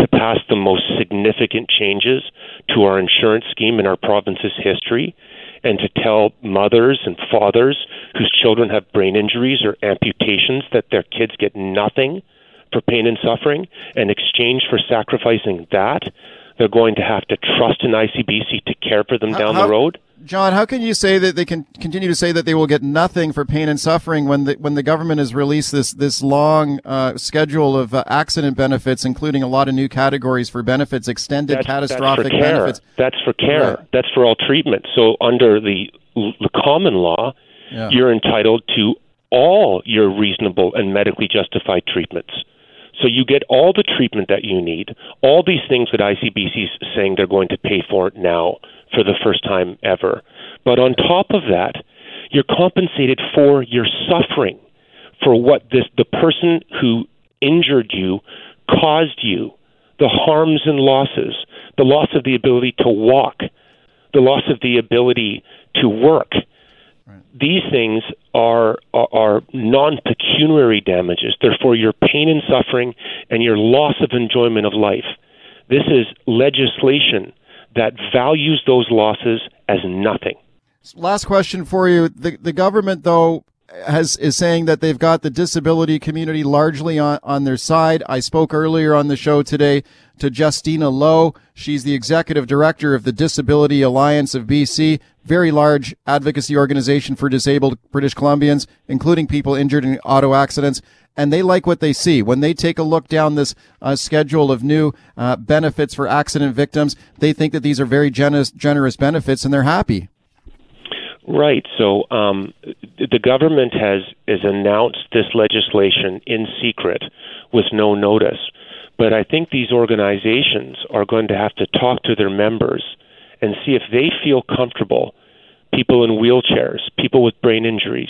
to pass the most significant changes to our insurance scheme in our province's history and to tell mothers and fathers whose children have brain injuries or amputations that their kids get nothing for pain and suffering in exchange for sacrificing that they're going to have to trust an ICBC to care for them down how- the road John, how can you say that they can continue to say that they will get nothing for pain and suffering when the when the government has released this this long uh, schedule of uh, accident benefits, including a lot of new categories for benefits, extended that's, catastrophic that's benefits? That's for care. Right. That's for all treatment. So under the the common law, Yeah. you're entitled to all your reasonable and medically justified treatments. So you get all the treatment that you need, all these things that ICBC is saying they're going to pay for now for the first time ever. But on top of that, you're compensated for your suffering, for what this the person who injured you caused you, the harms and losses, the loss of the ability to walk, the loss of the ability to work. These things are are, are non-pecuniary damages. They're for your pain and suffering and your loss of enjoyment of life. This is legislation that values those losses as nothing. Last question for you: the the government though has is saying that they've got the disability community largely on on their side. I spoke earlier on the show today to Justina Loh. She's the executive director of the Disability Alliance of BC, very large advocacy organization for disabled British Columbians, including people injured in auto accidents. And they like what they see when they take a look down this uh, schedule of new uh, benefits for accident victims. They think that these are very generous, generous benefits, and they're happy. Right. So um, the government has has announced this legislation in secret with no notice. But I think these organizations are going to have to talk to their members and see if they feel comfortable. People in wheelchairs, people with brain injuries,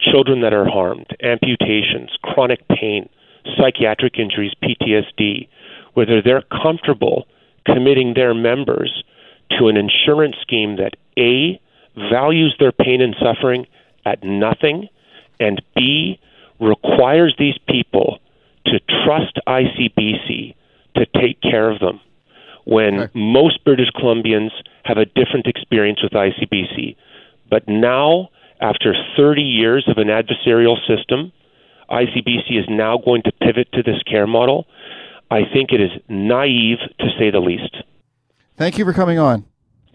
children that are harmed, amputations, chronic pain, psychiatric injuries, PTSD, whether they're comfortable committing their members to an insurance scheme that A, values their pain and suffering at nothing, and B, requires these people to trust ICBC to take care of them when okay. most British Columbians have a different experience with ICBC. But now, after 30 years of an adversarial system, ICBC is now going to pivot to this care model. I think it is naive to say the least. Thank you for coming on.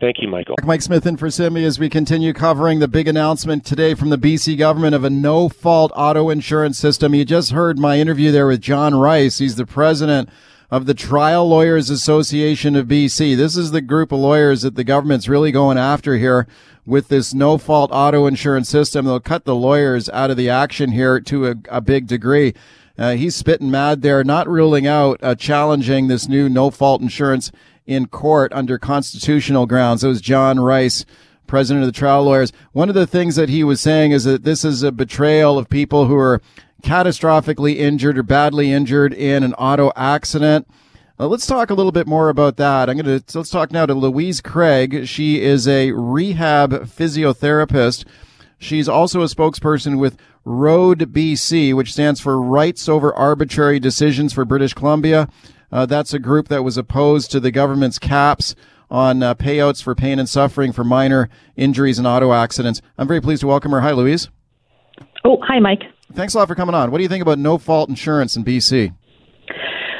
Thank you, Michael. Mike Smyth in for Simi as we continue covering the big announcement today from the BC government of a no fault auto insurance system. You just heard my interview there with John Rice. He's the president of the Trial Lawyers Association of BC. This is the group of lawyers that the government's really going after here with this no fault auto insurance system. They'll cut the lawyers out of the action here to a, a big degree. Uh, he's spitting mad there, not ruling out uh, challenging this new no fault insurance in court under constitutional grounds. It was John Rice, president of the trial lawyers. One of the things that he was saying is that this is a betrayal of people who are catastrophically injured or badly injured in an auto accident. Uh, let's talk a little bit more about that. I'm going to let's talk now to Louise Craig. She is a rehab physiotherapist. She's also a spokesperson with Road BC, which stands for Rights Over Arbitrary Decisions for British Columbia. Uh, that's a group that was opposed to the government's caps on uh, payouts for pain and suffering for minor injuries and auto accidents. I'm very pleased to welcome her. Hi, Louise. Oh, hi, Mike. Thanks a lot for coming on. What do you think about no fault insurance in BC?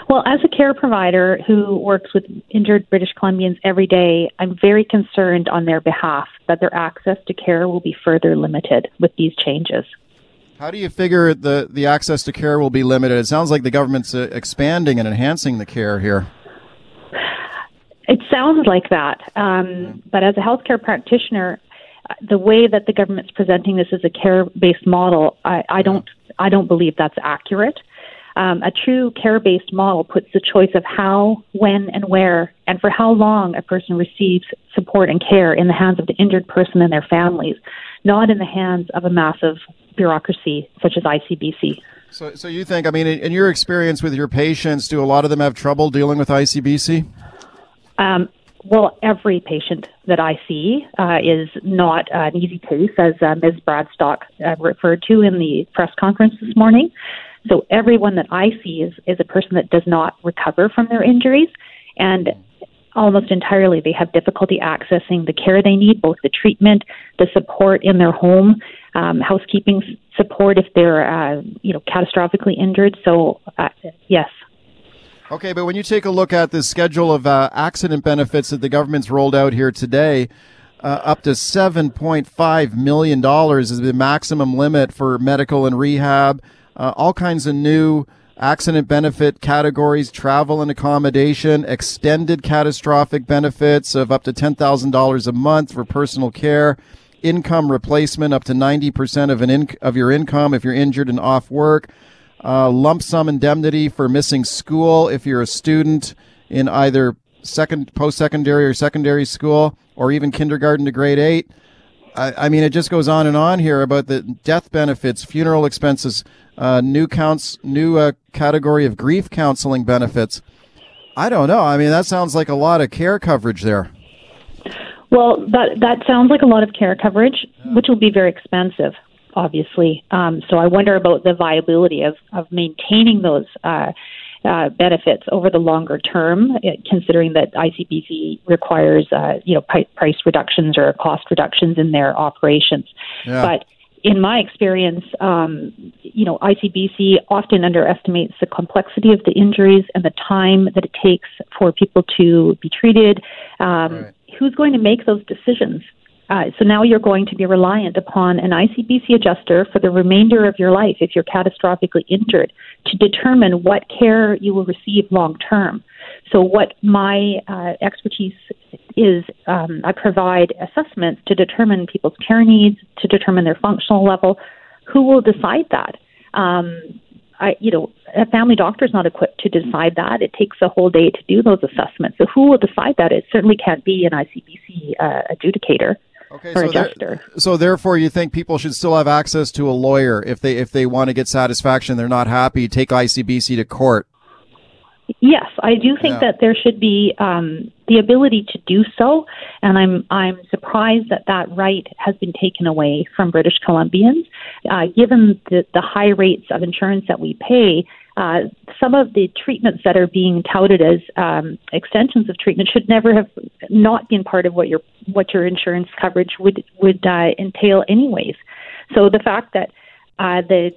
Well, as a care provider who works with injured British Columbians every day, I'm very concerned on their behalf that their access to care will be further limited with these changes. How do you figure the, the access to care will be limited? It sounds like the government's uh, expanding and enhancing the care here. It sounds like that. Um, but as a healthcare practitioner, the way that the government's presenting this as a care-based model, I, I don't, I don't believe that's accurate. Um, a true care-based model puts the choice of how, when, and where, and for how long a person receives support and care in the hands of the injured person and their families, not in the hands of a massive bureaucracy such as ICBC. So, so you think? I mean, in your experience with your patients, do a lot of them have trouble dealing with ICBC? Um, well, every patient that I see uh, is not an easy case, as uh, Ms. Bradstock uh, referred to in the press conference this morning. So everyone that I see is, is a person that does not recover from their injuries, and almost entirely they have difficulty accessing the care they need, both the treatment, the support in their home, um, housekeeping support if they're uh, you know catastrophically injured. So uh, yes. Okay, but when you take a look at the schedule of uh, accident benefits that the government's rolled out here today, uh, up to $7.5 million is the maximum limit for medical and rehab. Uh, all kinds of new accident benefit categories, travel and accommodation, extended catastrophic benefits of up to $10,000 a month for personal care, income replacement up to 90% of an of your income if you're injured and off work, uh, lump sum indemnity for missing school if you're a student in either second post-secondary or secondary school or even kindergarten to grade 8. I, I mean it just goes on and on here about the death benefits, funeral expenses, uh, new counts, new uh, category of grief counseling benefits. I don't know. I mean, that sounds like a lot of care coverage there. Well, that that sounds like a lot of care coverage, yeah. which will be very expensive, obviously. Um, so I wonder about the viability of of maintaining those. Uh, uh, benefits over the longer term, uh, considering that ICBC requires, uh, you know, price reductions or cost reductions in their operations. Yeah. But in my experience, um, you know, ICBC often underestimates the complexity of the injuries and the time that it takes for people to be treated. Um, right who's going to make those decisions? Uh, so now you're going to be reliant upon an ICBC adjuster for the remainder of your life if you're catastrophically injured to determine what care you will receive long term. So, what my uh, expertise is, um, I provide assessments to determine people's care needs, to determine their functional level. Who will decide that? Um, I, you know, a family doctor is not equipped to decide that. It takes a whole day to do those assessments. So, who will decide that? It certainly can't be an ICBC uh, adjudicator. Okay, or so, there- so therefore, you think people should still have access to a lawyer if they if they want to get satisfaction, they're not happy, take ICBC to court. Yes, I do think Yeah. that there should be um, the ability to do so, and I'm I'm surprised that that right has been taken away from British Columbians, uh, given the, the high rates of insurance that we pay. Uh, some of the treatments that are being touted as um, extensions of treatment should never have not been part of what your what your insurance coverage would would uh, entail, anyways. So the fact that uh, the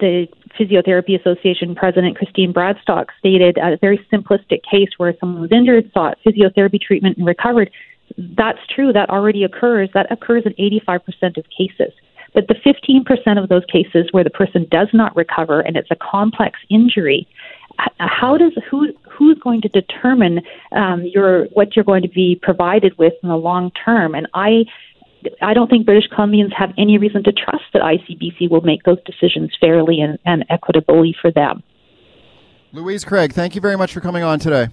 the Physiotherapy Association president Christine Bradstock stated a very simplistic case where someone was injured, sought physiotherapy treatment, and recovered. That's true. That already occurs. That occurs in 85% of cases. But the 15% of those cases where the person does not recover and it's a complex injury, how does who who's going to determine um, your what you're going to be provided with in the long term? And I I don't think British Columbians have any reason to trust that ICBC will make those decisions fairly and, and equitably for them. Louise Craig, thank you very much for coming on today.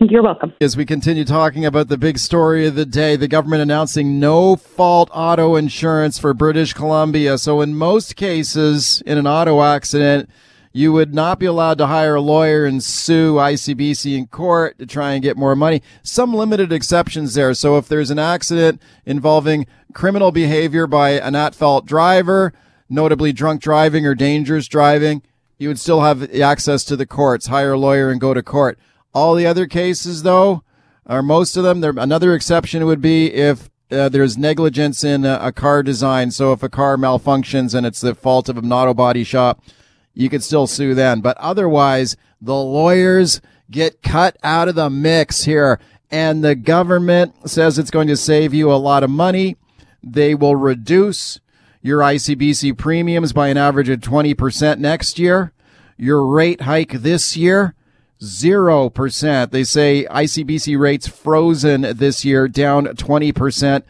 You're welcome. As we continue talking about the big story of the day, the government announcing no fault auto insurance for British Columbia. So, in most cases, in an auto accident, you would not be allowed to hire a lawyer and sue ICBC in court to try and get more money. Some limited exceptions there. So, if there's an accident involving criminal behavior by an at fault driver, notably drunk driving or dangerous driving, you would still have access to the courts, hire a lawyer and go to court. All the other cases, though, or most of them, there another exception would be if uh, there's negligence in a, a car design. So if a car malfunctions and it's the fault of an auto body shop, you could still sue then. But otherwise, the lawyers get cut out of the mix here. And the government says it's going to save you a lot of money. They will reduce your ICBC premiums by an average of 20% next year. Your rate hike this year, 0%. They say ICBC rates frozen this year, down 20%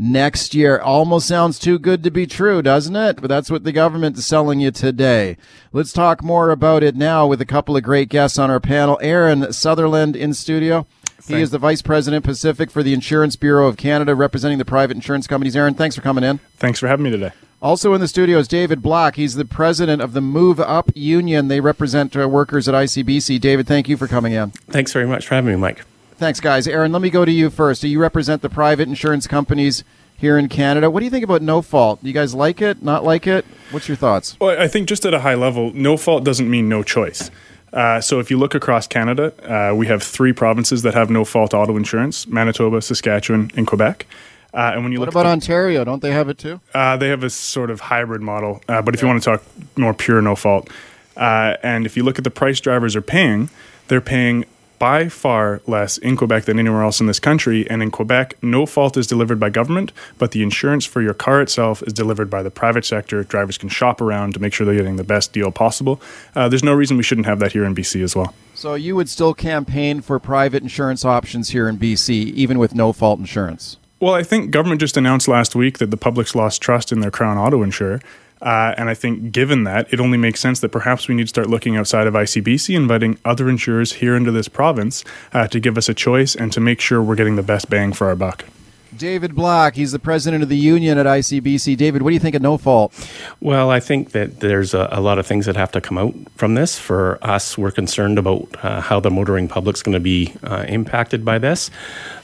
next year. Almost sounds too good to be true, doesn't it? But that's what the government is selling you today. Let's talk more about it now with a couple of great guests on our panel. Aaron Sutherland in studio. He is the Vice President Pacific for the Insurance Bureau of Canada, representing the private insurance companies. Aaron, thanks for coming in. Thanks for having me today. Also in the studio is David Black. He's the president of the Move Up Union. They represent uh, workers at ICBC. David, thank you for coming in. Thanks very much for having me, Mike. Thanks, guys. Aaron, let me go to you first. Do you represent the private insurance companies here in Canada? What do you think about no fault? Do you guys like it? Not like it? What's your thoughts? Well, I think just at a high level, no fault doesn't mean no choice. Uh, so if you look across Canada, uh, we have three provinces that have no fault auto insurance: Manitoba, Saskatchewan, and Quebec. Uh, and when you What look about at Ontario? Don't they have it too? uh, they have a sort of hybrid model. Uh, but if you want to talk more pure no fault, uh, and if you look at the price drivers are paying, they're paying by far less in Quebec than anywhere else in this country. And in Quebec, no fault is delivered by government, but the insurance for your car itself is delivered by the private sector. Drivers can shop around to make sure they're getting the best deal possible. Uh, there's no reason we shouldn't have that here in BC as well. So you would still campaign for private insurance options here in BC, even with no fault insurance? Well, I think government just announced last week that the public's lost trust in their crown auto insurer. Uh, and I think, given that, it only makes sense that perhaps we need to start looking outside of ICBC, inviting other insurers here into this province uh, to give us a choice and to make sure we're getting the best bang for our buck. David Black, he's the president of the union at ICBC. David, what do you think of no fault? Well, I think that there's a, a lot of things that have to come out from this. For us, we're concerned about uh, how the motoring public's going to be uh, impacted by this.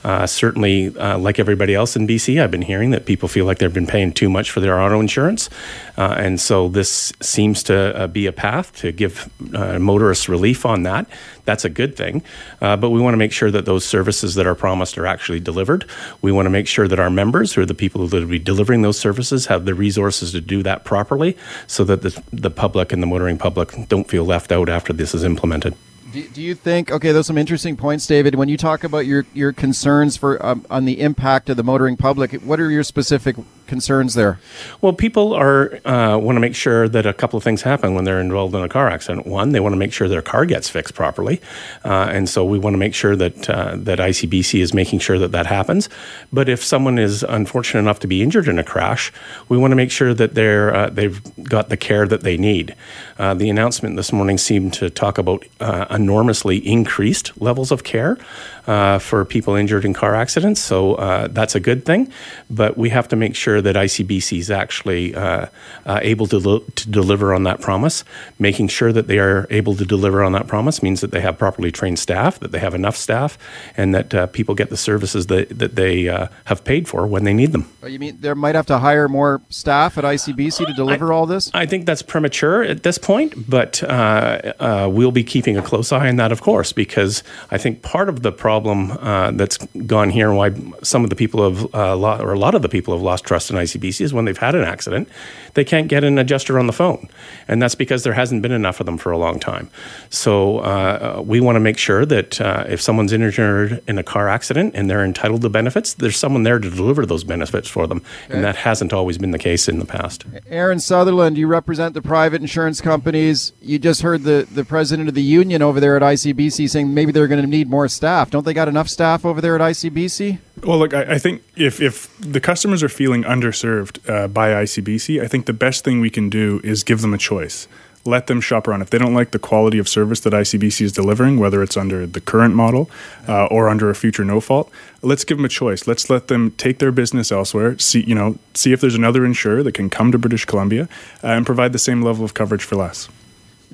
Uh, certainly, uh, like everybody else in BC, I've been hearing that people feel like they've been paying too much for their auto insurance. Uh, and so this seems to uh, be a path to give motorists relief on that. That's a good thing. Uh, but we want to make sure that those services that are promised are actually delivered. We want to make sure that our members, who are the people that will be delivering those services, have the resources to do that properly so that the, the public and the motoring public don't feel left out after this is implemented. Do, you think? Okay, those are some interesting points, David. When you talk about your your concerns for um, on the impact of the motoring public, what are your specific concerns there? Well, people are uh, want to make sure that a couple of things happen when they're involved in a car accident. One, they want to make sure their car gets fixed properly, uh, and so we want to make sure that uh, that ICBC is making sure that that happens. But if someone is unfortunate enough to be injured in a crash, we want to make sure that they're uh, they've got the care that they need. Uh, the announcement this morning seemed to talk about uh, enormously increased levels of care uh, for people injured in car accidents. So uh, that's a good thing. But we have to make sure that ICBC is actually uh, uh, able to, lo- to deliver on that promise. Making sure that they are able to deliver on that promise means that they have properly trained staff, that they have enough staff, and that uh, people get the services that, that they uh, have paid for when they need them. Oh, You mean there might have to hire more staff at ICBC to deliver all this? I think that's premature at this point, but uh, uh, we'll be keeping a close eye on that, of course, because I think part of the problem uh, that's gone here and why some of the people have, uh, lo- or a lot of the people have lost trust in ICBC is when they've had an accident, they can't get an adjuster on the phone. And that's because there hasn't been enough of them for a long time. So uh, we want to make sure that uh, if someone's injured in a car accident and they're entitled to benefits, there's someone there to deliver those benefits for them. And that hasn't always been the case in the past. Aaron Sutherland, you represent the private insurance companies. You just heard the, the president of the union over there at ICBC saying maybe they're going to need more staff. Don't they got enough staff over there at ICBC? Well, look, I, I think if, if the customers are feeling underserved uh, by ICBC, I think the best thing we can do is give them a choice. Let them shop around. If they don't like the quality of service that ICBC is delivering, whether it's under the current model uh, or under a future no fault, let's give them a choice. Let's let them take their business elsewhere. See, you know, see if there's another insurer that can come to British Columbia uh, and provide the same level of coverage for less.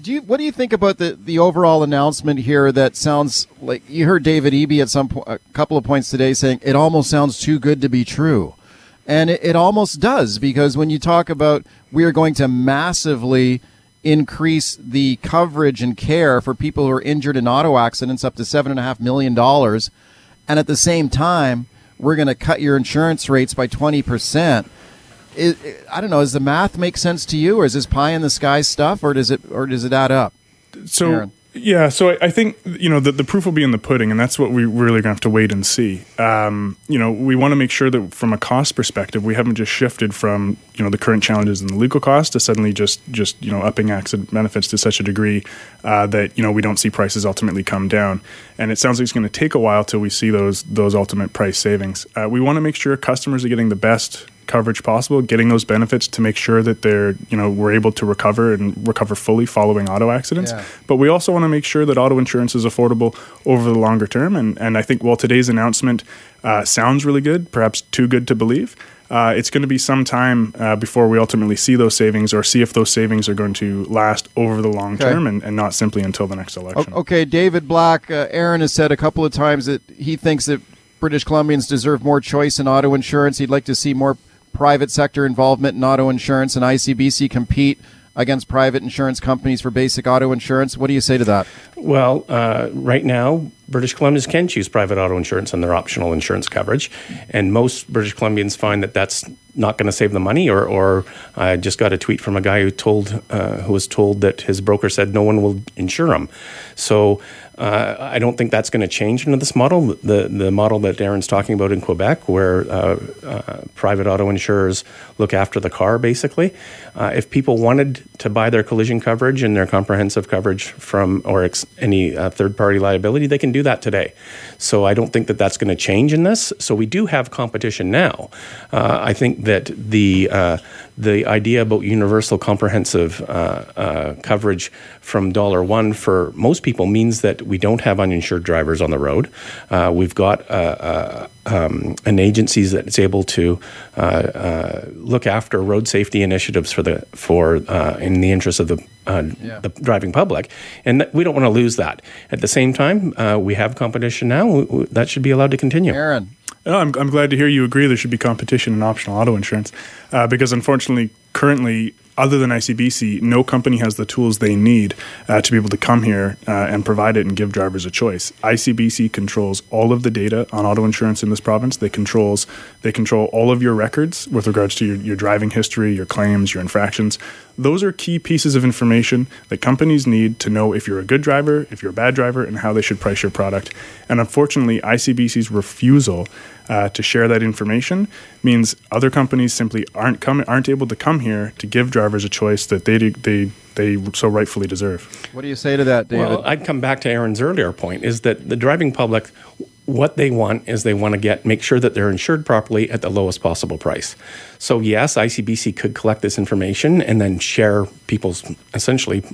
Do you, what do you think about the, the overall announcement here that sounds like you heard David Eby at some po- a couple of points today saying it almost sounds too good to be true. And it, it almost does because when you talk about we are going to massively increase the coverage and care for people who are injured in auto accidents up to seven and a half million dollars, and at the same time we're going to cut your insurance rates by twenty percent. It- I don't know. Does the math make sense to you, or is this pie in the sky stuff, or does it, or does it add up? So Aaron. yeah, so I, I think you know the, the proof will be in the pudding, and that's what we really gonna have to wait and see. Um, you know, we want to make sure that from a cost perspective, we haven't just shifted from you know the current challenges in the legal cost to suddenly just just you know upping accident benefits to such a degree uh, that you know we don't see prices ultimately come down. And it sounds like it's going to take a while till we see those those ultimate price savings. Uh, we want to make sure customers are getting the best coverage possible, getting those benefits to make sure that they're, you know, we're able to recover and recover fully following auto accidents. Yeah. But we also want to make sure that auto insurance is affordable over the longer term. And, and I think while today's announcement uh, sounds really good, perhaps too good to believe, uh, it's going to be some time uh, before we ultimately see those savings or see if those savings are going to last over the long Okay. term and, and not simply until the next election. Okay, David Black, uh, Aaron has said a couple of times that he thinks that British Columbians deserve more choice in auto insurance. He'd like to see more private sector involvement in auto insurance and ICBC compete against private insurance companies for basic auto insurance. What do you say to that? Well, uh, right now, British Columbians can choose private auto insurance and their optional insurance coverage, and most British Columbians find that that's not going to save them money. Or, or I just got a tweet from a guy who told uh, who was told that his broker said no one will insure him. So uh, I don't think that's going to change into this model. The the model that Aaron's talking about in Quebec, where uh, uh, private auto insurers look after the car, basically. Uh, if people wanted to buy their collision coverage and their comprehensive coverage from or ex- any uh, third party liability, they can do that today. So I don't think that that's going to change in this. So we do have competition now. Uh, I think that the uh, the idea about universal comprehensive uh, uh, coverage from dollar one for most people means that we don't have uninsured drivers on the road. Uh, we've got uh, um, an agency that's able to look after road safety initiatives for the for in the interest of the uh, the driving public, and th- we don't want to lose that. At the same time, uh, we have competition now. W- w- that should be allowed to continue. Aaron. No, I'm, I'm glad to hear you agree there should be competition in optional auto insurance uh, because unfortunately, currently, other than ICBC, no company has the tools they need uh, to be able to come here uh, and provide it and give drivers a choice. ICBC controls all of the data on auto insurance in this province. They controls they control all of your records with regards to your, your driving history, your claims, your infractions. Those are key pieces of information that companies need to know if you're a good driver, if you're a bad driver, and how they should price your product. And unfortunately, ICBC's refusal uh, to share that information means other companies simply aren't coming, aren't able to come here to give drivers a choice that they they they so rightfully deserve. What do you say to that, David? Well, I'd come back to Aaron's earlier point: is that the driving public, what they want is they want to get make sure that they're insured properly at the lowest possible price. So yes, ICBC could collect this information and then share people's essentially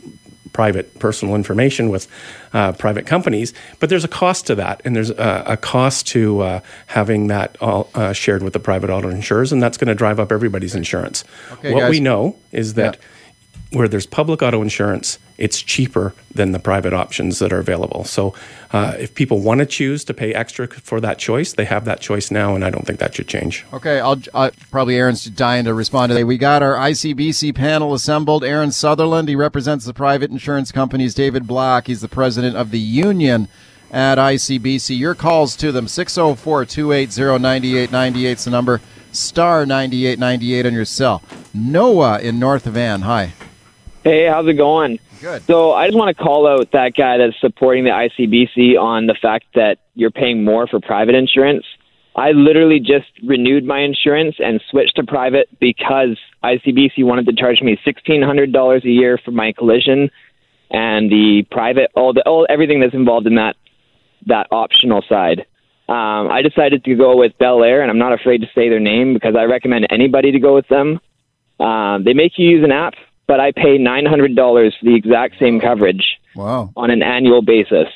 private personal information with uh, private companies, but there's a cost to that, and there's a, a cost to uh, having that all uh, shared with the private auto insurers, and that's going to drive up everybody's insurance. Okay, what guys. we know is that where there's public auto insurance, it's cheaper than the private options that are available. So, uh, if people want to choose to pay extra for that choice, they have that choice now, and I don't think that should change. Okay, I'll uh, probably Aaron's dying to respond to that. We got our ICBC panel assembled. Aaron Sutherland, he represents the private insurance companies. David Black, he's the president of the union at ICBC. Your calls to them 604 280 9898 is the number. Star 9898 on your cell. Noah in North Van. Hi. Hey, how's it going? Good. So I just want to call out that guy that's supporting the ICBC on the fact that you're paying more for private insurance. I literally just renewed my insurance and switched to private because ICBC wanted to charge me sixteen hundred dollars a year for my collision and the private all the all everything that's involved in that that optional side. Um, I decided to go with Bel Air, and I'm not afraid to say their name because I recommend anybody to go with them. Um, they make you use an app, but I pay nine hundred dollars for the exact same coverage Wow. on an annual basis,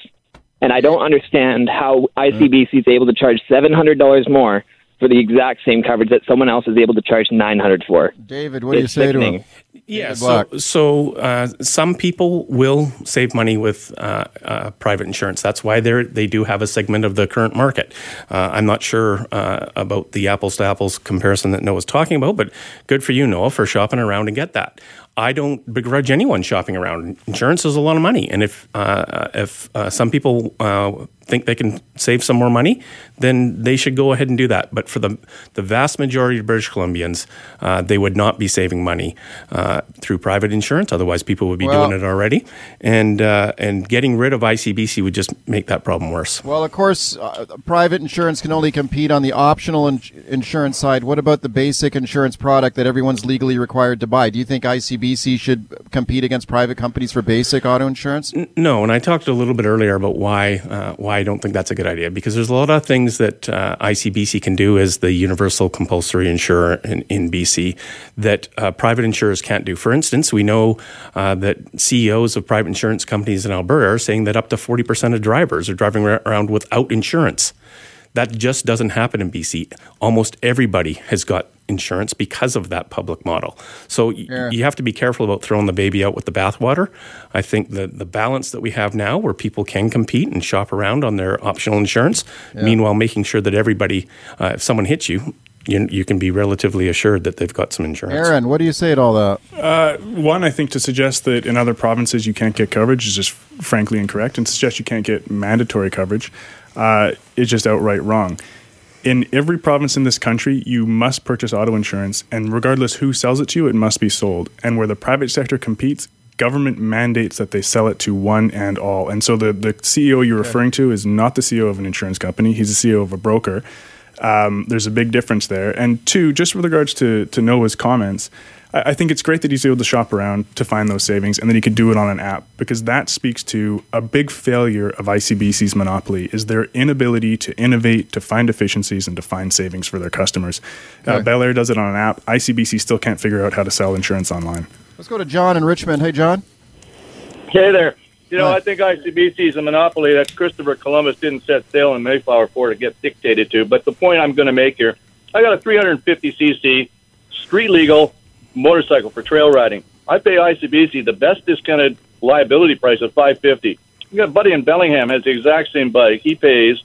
and I don't understand how ICBC is able to charge seven hundred dollars more for the exact same coverage that someone else is able to charge nine hundred for. David, what do you It's say to sickening. him? Yeah, so, so uh, some people will save money with uh, uh, private insurance. That's why they they do have a segment of the current market. Uh, I'm not sure uh, about the apples to apples comparison that Noah's talking about, but good for you, Noah, for shopping around and get that. I don't begrudge anyone shopping around. Insurance is a lot of money, and if uh, if uh, some people uh, think they can save some more money, then they should go ahead and do that. But for the the vast majority of British Columbians, uh, they would not be saving money uh, through private insurance. Otherwise, people would be Well- doing it already, and uh, and getting rid of ICBC would just make that problem worse. Well, of course, uh, private insurance can only compete on the optional in- insurance side. What about the basic insurance product that everyone's legally required to buy? Do you think ICBC should compete against private companies for basic auto insurance? No, and I talked a little bit earlier about why uh, why I don't think that's a good idea because there's a lot of things that uh, ICBC can do as the universal compulsory insurer in, in BC that uh, private insurers can't do. For instance, we know uh, that CEOs of private insurance companies in Alberta are saying that up to 40% of drivers are driving around without insurance. That just doesn't happen in BC. Almost everybody has got insurance because of that public model. So y- Yeah. you have to be careful about throwing the baby out with the bathwater. I think the the balance that we have now, where people can compete and shop around on their optional insurance, Yeah. meanwhile making sure that everybody, uh, if someone hits you, you, you can be relatively assured that they've got some insurance. Aaron, what do you say to all that? Uh, one, I think to suggest that in other provinces you can't get coverage is just frankly incorrect, and to suggest you can't get mandatory coverage uh, is just outright wrong. In every province in this country, you must purchase auto insurance, and regardless who sells it to you, it must be sold. And where the private sector competes, government mandates that they sell it to one and all. And so the, the CEO you're referring to is not the CEO of an insurance company, he's the CEO of a broker. Um, there's a big difference there. And two, just with regards to, to Noah's comments, I, I think it's great that he's able to shop around to find those savings and that he could do it on an app because that speaks to a big failure of ICBC's monopoly is their inability to innovate, to find efficiencies, and to find savings for their customers. Uh, Bel Air does it on an app. ICBC still can't figure out how to sell insurance online. Let's go to John in Richmond. Hey, John. Hey there. You know, I think ICBC is a monopoly that Christopher Columbus didn't set sail in Mayflower for to get dictated to. But the point I'm going to make here, I got a 350cc street legal motorcycle for trail riding. I pay ICBC the best discounted liability price of 550. You got a buddy in Bellingham has the exact same bike. He pays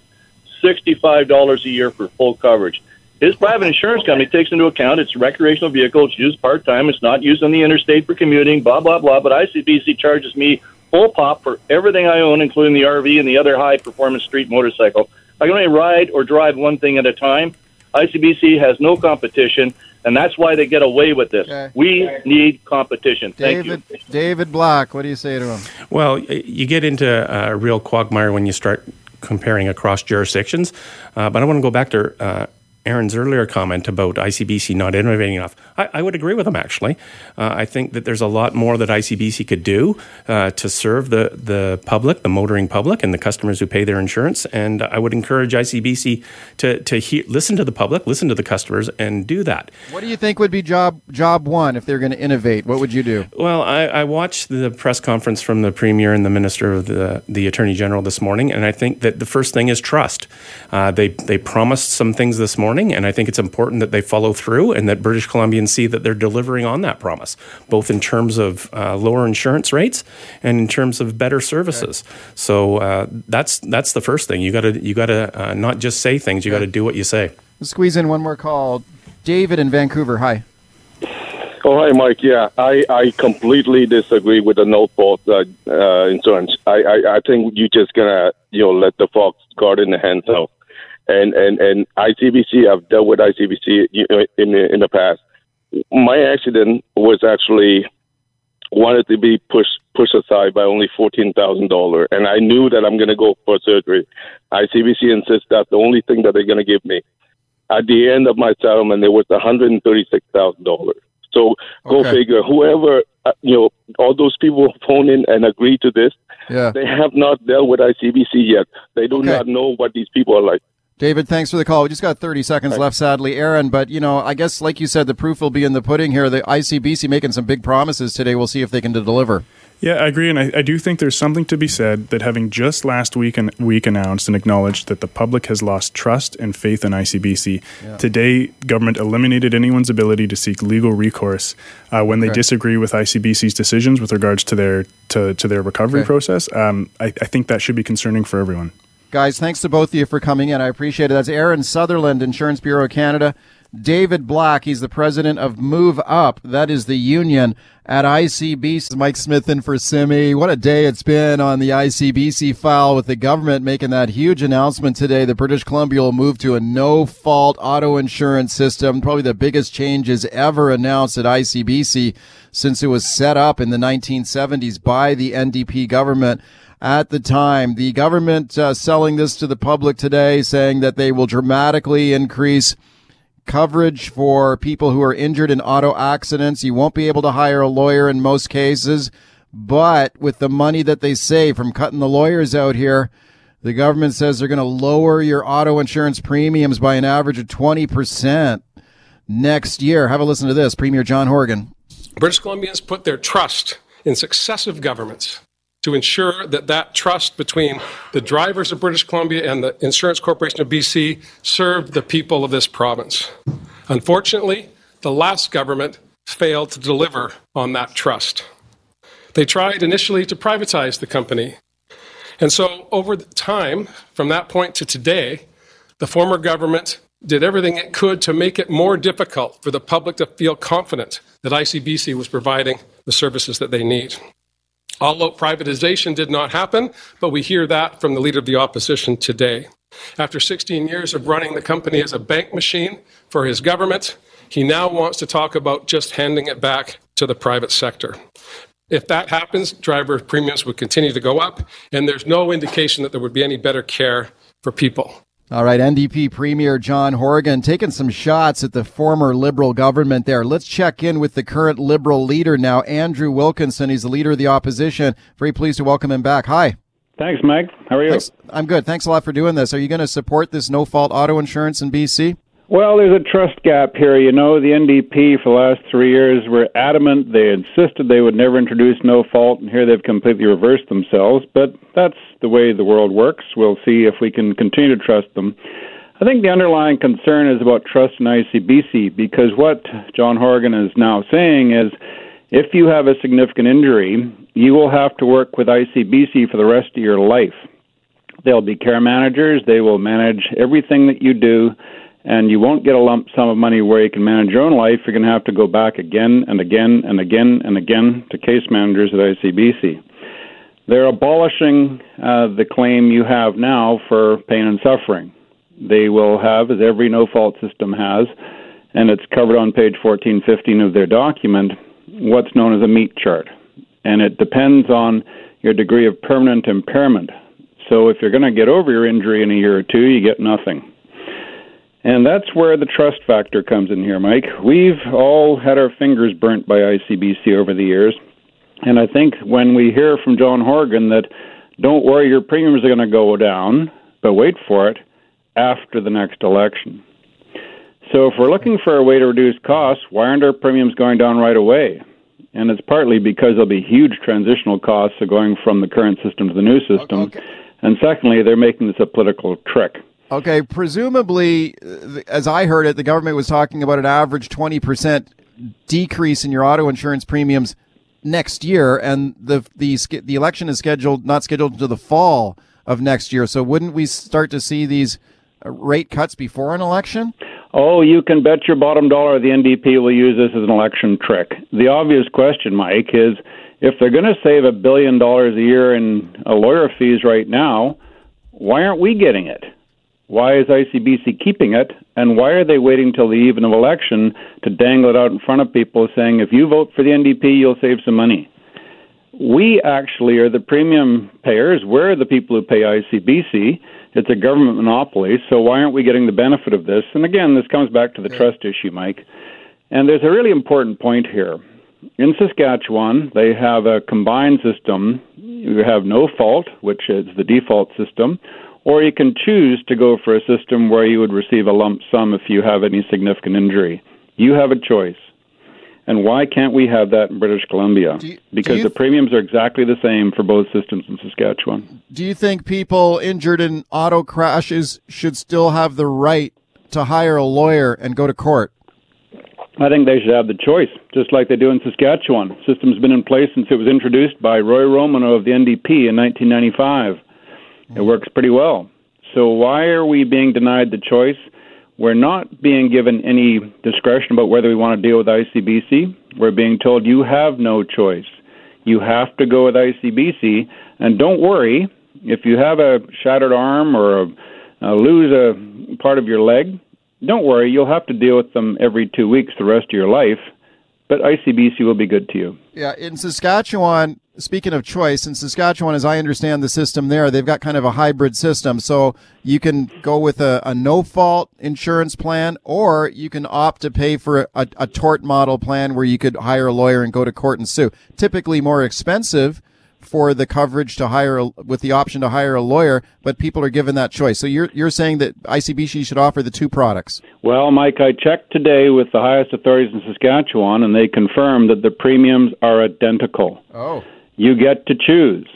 $65 a year for full coverage. his private insurance company takes into account it's a recreational vehicle, it's used part time, it's not used on the interstate for commuting, blah blah blah. But ICBC charges me full pop for everything I own, including the RV and the other high performance street motorcycle. I can only ride or drive one thing at a time. ICBC has no competition, and that's why they get away with this. Okay. We need competition. Thank David you. David Black, what do you say to him? Well, you get into a real quagmire when you start comparing across jurisdictions. Uh, but I want to go back to uh, Aaron's earlier comment about ICBC not innovating enough. I, I would agree with him, actually. Uh, I think that there's a lot more that ICBC could do uh, to serve the, the public, the motoring public, and the customers who pay their insurance. And I would encourage ICBC to, to he- listen to the public, listen to the customers, and do that. What do you think would be job job one if they're going to innovate? What would you do? Well, I, I watched the press conference from the premier and the minister of the the attorney general this morning, and I think that the first thing is trust. Uh, they they promised some things this morning, and I think it's important that they follow through and that British Columbians see that they're delivering on that promise, both in terms of uh, lower insurance rates and in terms of better services. So uh, that's that's the first thing. You got to you got to uh, not just say things; you got to do what you say. Let's squeeze in one more call. David in Vancouver. Hi. Oh, hi, Mike. Yeah, I, I completely disagree with the no fault uh, uh, insurance. I, I, I think you're just gonna you know let the fox guard in the hen house. And and and ICBC, I've dealt with ICBC in the, in the past. My accident was actually wanted to be pushed pushed aside by only fourteen thousand dollar, and I knew that I'm going to go for surgery. ICBC insists that's the only thing that they're going to give me. At the end of my settlement, there was one hundred and thirty six thousand dollars. So go Okay. figure. Whoever uh, you know, all those people phone in and agree to this, Yeah. they have not dealt with ICBC yet. They do not know what these people are like. David, thanks for the call. We just got 30 seconds left, sadly, Aaron. But, you know, I guess, like you said, the proof will be in the pudding here. The ICBC making some big promises today. We'll see if they can deliver. Yeah, I agree, and I, I do think there's something to be said that having just last week and week announced and acknowledged that the public has lost trust and faith in ICBC. Yeah. Today, government eliminated anyone's ability to seek legal recourse uh, when they Okay. disagree with ICBC's decisions with regards to their to, to their recovery Okay. process. Um, I, I think that should be concerning for everyone. Guys, thanks to both of you for coming in. I appreciate it. That's Aaron Sutherland, Insurance Bureau of Canada. David Black, he's the president of MoveUP. That is the union at ICBC. Mike Smyth in for Simi. What a day it's been on the ICBC file with the government making that huge announcement today that British Columbia will move to a no fault auto insurance system. Probably the biggest changes ever announced at ICBC since it was set up in the 1970s by the NDP government at the time. The government uh, selling this to the public today, saying that they will dramatically increase coverage for people who are injured in auto accidents. You won't be able to hire a lawyer in most cases, but with the money that they save from cutting the lawyers out here, the government says they're going to lower your auto insurance premiums by an average of 20% next year. Have a listen to this. Premier John Horgan. British Columbians put their trust in successive governments to ensure that that trust between the drivers of British Columbia and the Insurance Corporation of BC served the people of this province. Unfortunately, the last government failed to deliver on that trust. They tried initially to privatize the company. And so, over time, from that point to today, the former government did everything it could to make it more difficult for the public to feel confident that ICBC was providing the services that they need. All privatization did not happen, but we hear that from the leader of the opposition today. After 16 years of running the company as a bank machine for his government, he now wants to talk about just handing it back to the private sector. If that happens, driver premiums would continue to go up, and there's no indication that there would be any better care for people. All right, NDP Premier John Horgan taking some shots at the former Liberal government there. Let's check in with the current Liberal leader now, Andrew Wilkinson. He's the leader of the opposition. Very pleased to welcome him back. Hi. Thanks, Mike. How are you? Thanks. I'm good. Thanks a lot for doing this. Are you going to support this no fault auto insurance in BC? Well, there's a trust gap here. You know, the NDP for the last three years were adamant. They insisted they would never introduce no fault, and here they've completely reversed themselves. But that's the way the world works. We'll see if we can continue to trust them. I think the underlying concern is about trust in ICBC because what John Horgan is now saying is if you have a significant injury, you will have to work with ICBC for the rest of your life. They'll be care managers, they will manage everything that you do and you won't get a lump sum of money where you can manage your own life. You're going to have to go back again and again and again and again to case managers at ICBC. They're abolishing uh, the claim you have now for pain and suffering. They will have, as every no fault system has, and it's covered on page 1415 of their document, what's known as a meat chart. And it depends on your degree of permanent impairment. So if you're going to get over your injury in a year or two, you get nothing. And that's where the trust factor comes in here, Mike. We've all had our fingers burnt by ICBC over the years. And I think when we hear from John Horgan that don't worry, your premiums are going to go down, but wait for it after the next election. So if we're looking for a way to reduce costs, why aren't our premiums going down right away? And it's partly because there'll be huge transitional costs of going from the current system to the new system. Okay. And secondly, they're making this a political trick. Okay, presumably, uh, as I heard it, the government was talking about an average 20% decrease in your auto insurance premiums next year, and the the the election is scheduled not scheduled until the fall of next year. So wouldn't we start to see these uh, rate cuts before an election? Oh, you can bet your bottom dollar the NDP will use this as an election trick. The obvious question, Mike, is if they're going to save a billion dollars a year in uh, lawyer fees right now, why aren't we getting it? Why is ICBC keeping it? And why are they waiting till the eve of election to dangle it out in front of people saying, if you vote for the NDP, you'll save some money? We actually are the premium payers. We're the people who pay ICBC. It's a government monopoly, so why aren't we getting the benefit of this? And again, this comes back to the trust issue, Mike. And there's a really important point here. In Saskatchewan, they have a combined system. You have no fault, which is the default system, or you can choose to go for a system where you would receive a lump sum if you have any significant injury. You have a choice. And why can't we have that in British Columbia? You, because the premiums are exactly the same for both systems in Saskatchewan. Do you think people injured in auto crashes should still have the right to hire a lawyer and go to court? I think they should have the choice, just like they do in Saskatchewan. The system's been in place since it was introduced by Roy Romanow of the NDP in 1995. It works pretty well. So why are we being denied the choice? We're not being given any discretion about whether we want to deal with ICBC. We're being told you have no choice. You have to go with ICBC, and don't worry if you have a shattered arm or a, uh, lose a part of your leg. Don't worry, you'll have to deal with them every two weeks the rest of your life, but ICBC will be good to you. Yeah, in Saskatchewan, speaking of choice, in Saskatchewan, as I understand the system there, they've got kind of a hybrid system. So you can go with a, a no fault insurance plan, or you can opt to pay for a, a tort model plan where you could hire a lawyer and go to court and sue. Typically more expensive for the coverage to hire a, with the option to hire a lawyer, but people are given that choice. So you're you're saying that ICBC should offer the two products. Well, Mike, I checked today with the highest authorities in Saskatchewan, and they confirmed that the premiums are identical. Oh you get to choose.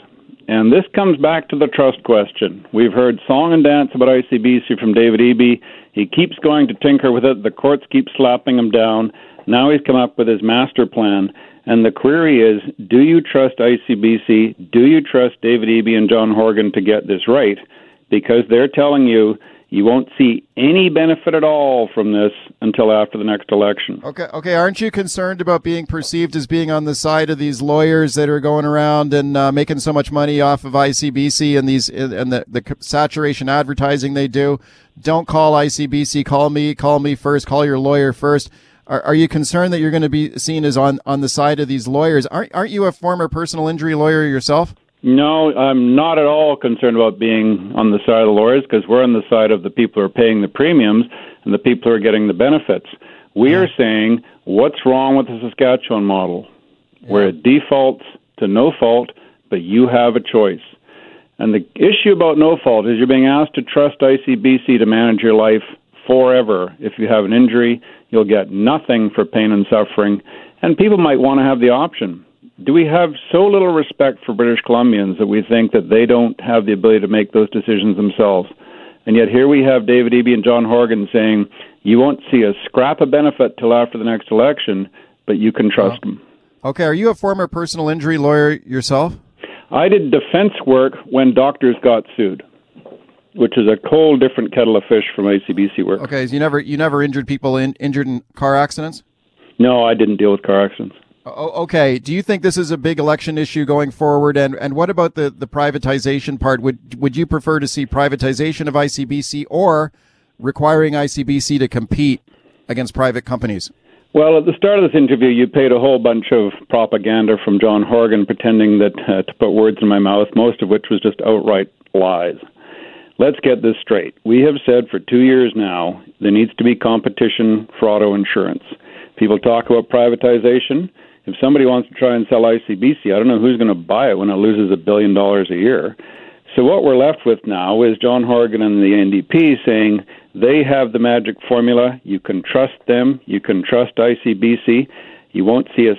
And this comes back to the trust question. We've heard song and dance about ICBC from David Eby. He keeps going to tinker with it. The courts keep slapping him down. Now he's come up with his master plan. And the query is do you trust ICBC? Do you trust David Eby and John Horgan to get this right? Because they're telling you you won't see any benefit at all from this until after the next election. Okay, okay. Aren't you concerned about being perceived as being on the side of these lawyers that are going around and uh, making so much money off of ICBC and these and the, the saturation advertising they do? Don't call ICBC. Call me. Call me first. Call your lawyer first. Are, are you concerned that you're going to be seen as on, on the side of these lawyers? Aren't, aren't you a former personal injury lawyer yourself? No, I'm not at all concerned about being on the side of the lawyers because we're on the side of the people who are paying the premiums and the people who are getting the benefits. We are saying what's wrong with the Saskatchewan model, where it defaults to no fault, but you have a choice. And the issue about no fault is you're being asked to trust ICBC to manage your life forever. If you have an injury, you'll get nothing for pain and suffering. And people might want to have the option do we have so little respect for British Columbians that we think that they don't have the ability to make those decisions themselves? And yet here we have David Eby and John Horgan saying you won't see a scrap of benefit till after the next election, but you can trust them. Okay, are you a former personal injury lawyer yourself? I did defense work when doctors got sued. Which is a whole different kettle of fish from ICBC work. Okay, so you never you never injured people in injured in car accidents? No, I didn't deal with car accidents. Okay. Do you think this is a big election issue going forward? And and what about the, the privatization part? Would would you prefer to see privatization of ICBC or requiring ICBC to compete against private companies? Well, at the start of this interview, you paid a whole bunch of propaganda from John Horgan, pretending that uh, to put words in my mouth, most of which was just outright lies. Let's get this straight. We have said for two years now there needs to be competition for auto insurance. People talk about privatization. If somebody wants to try and sell ICBC, I don't know who's going to buy it when it loses a billion dollars a year. So what we're left with now is John Horgan and the NDP saying they have the magic formula. You can trust them. You can trust ICBC. You won't see a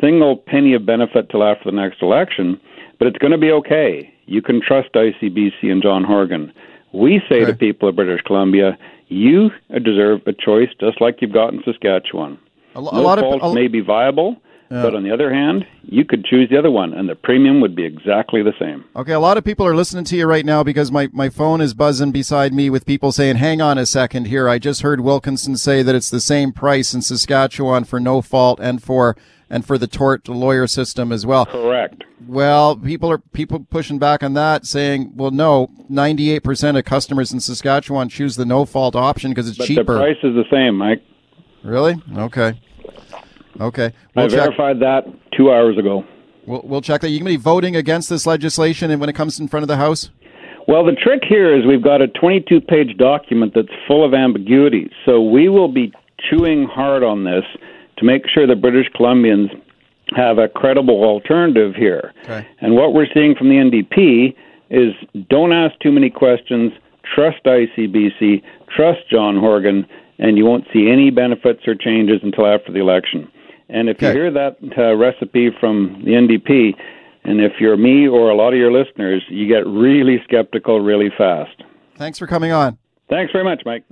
single penny of benefit till after the next election, but it's going to be okay. You can trust ICBC and John Horgan. We say okay. to people of British Columbia, you deserve a choice just like you've got in Saskatchewan. A, no lot of a, may be viable, yeah. But on the other hand, you could choose the other one, and the premium would be exactly the same. Okay, a lot of people are listening to you right now because my, my phone is buzzing beside me with people saying, hang on a second here. I just heard Wilkinson say that it's the same price in Saskatchewan for no fault and for and for the tort lawyer system as well. Correct. Well, people are people pushing back on that, saying, "Well, no, ninety-eight percent of customers in Saskatchewan choose the no-fault option because it's but cheaper." the price is the same, Mike. Really? Okay. Okay. We'll I check. verified that two hours ago. We'll, we'll check that. You going to be voting against this legislation and when it comes in front of the House? Well, the trick here is we've got a 22 page document that's full of ambiguity. So we will be chewing hard on this to make sure that British Columbians have a credible alternative here. Okay. And what we're seeing from the NDP is don't ask too many questions, trust ICBC, trust John Horgan, and you won't see any benefits or changes until after the election. And if okay. you hear that uh, recipe from the NDP, and if you're me or a lot of your listeners, you get really skeptical really fast. Thanks for coming on. Thanks very much, Mike.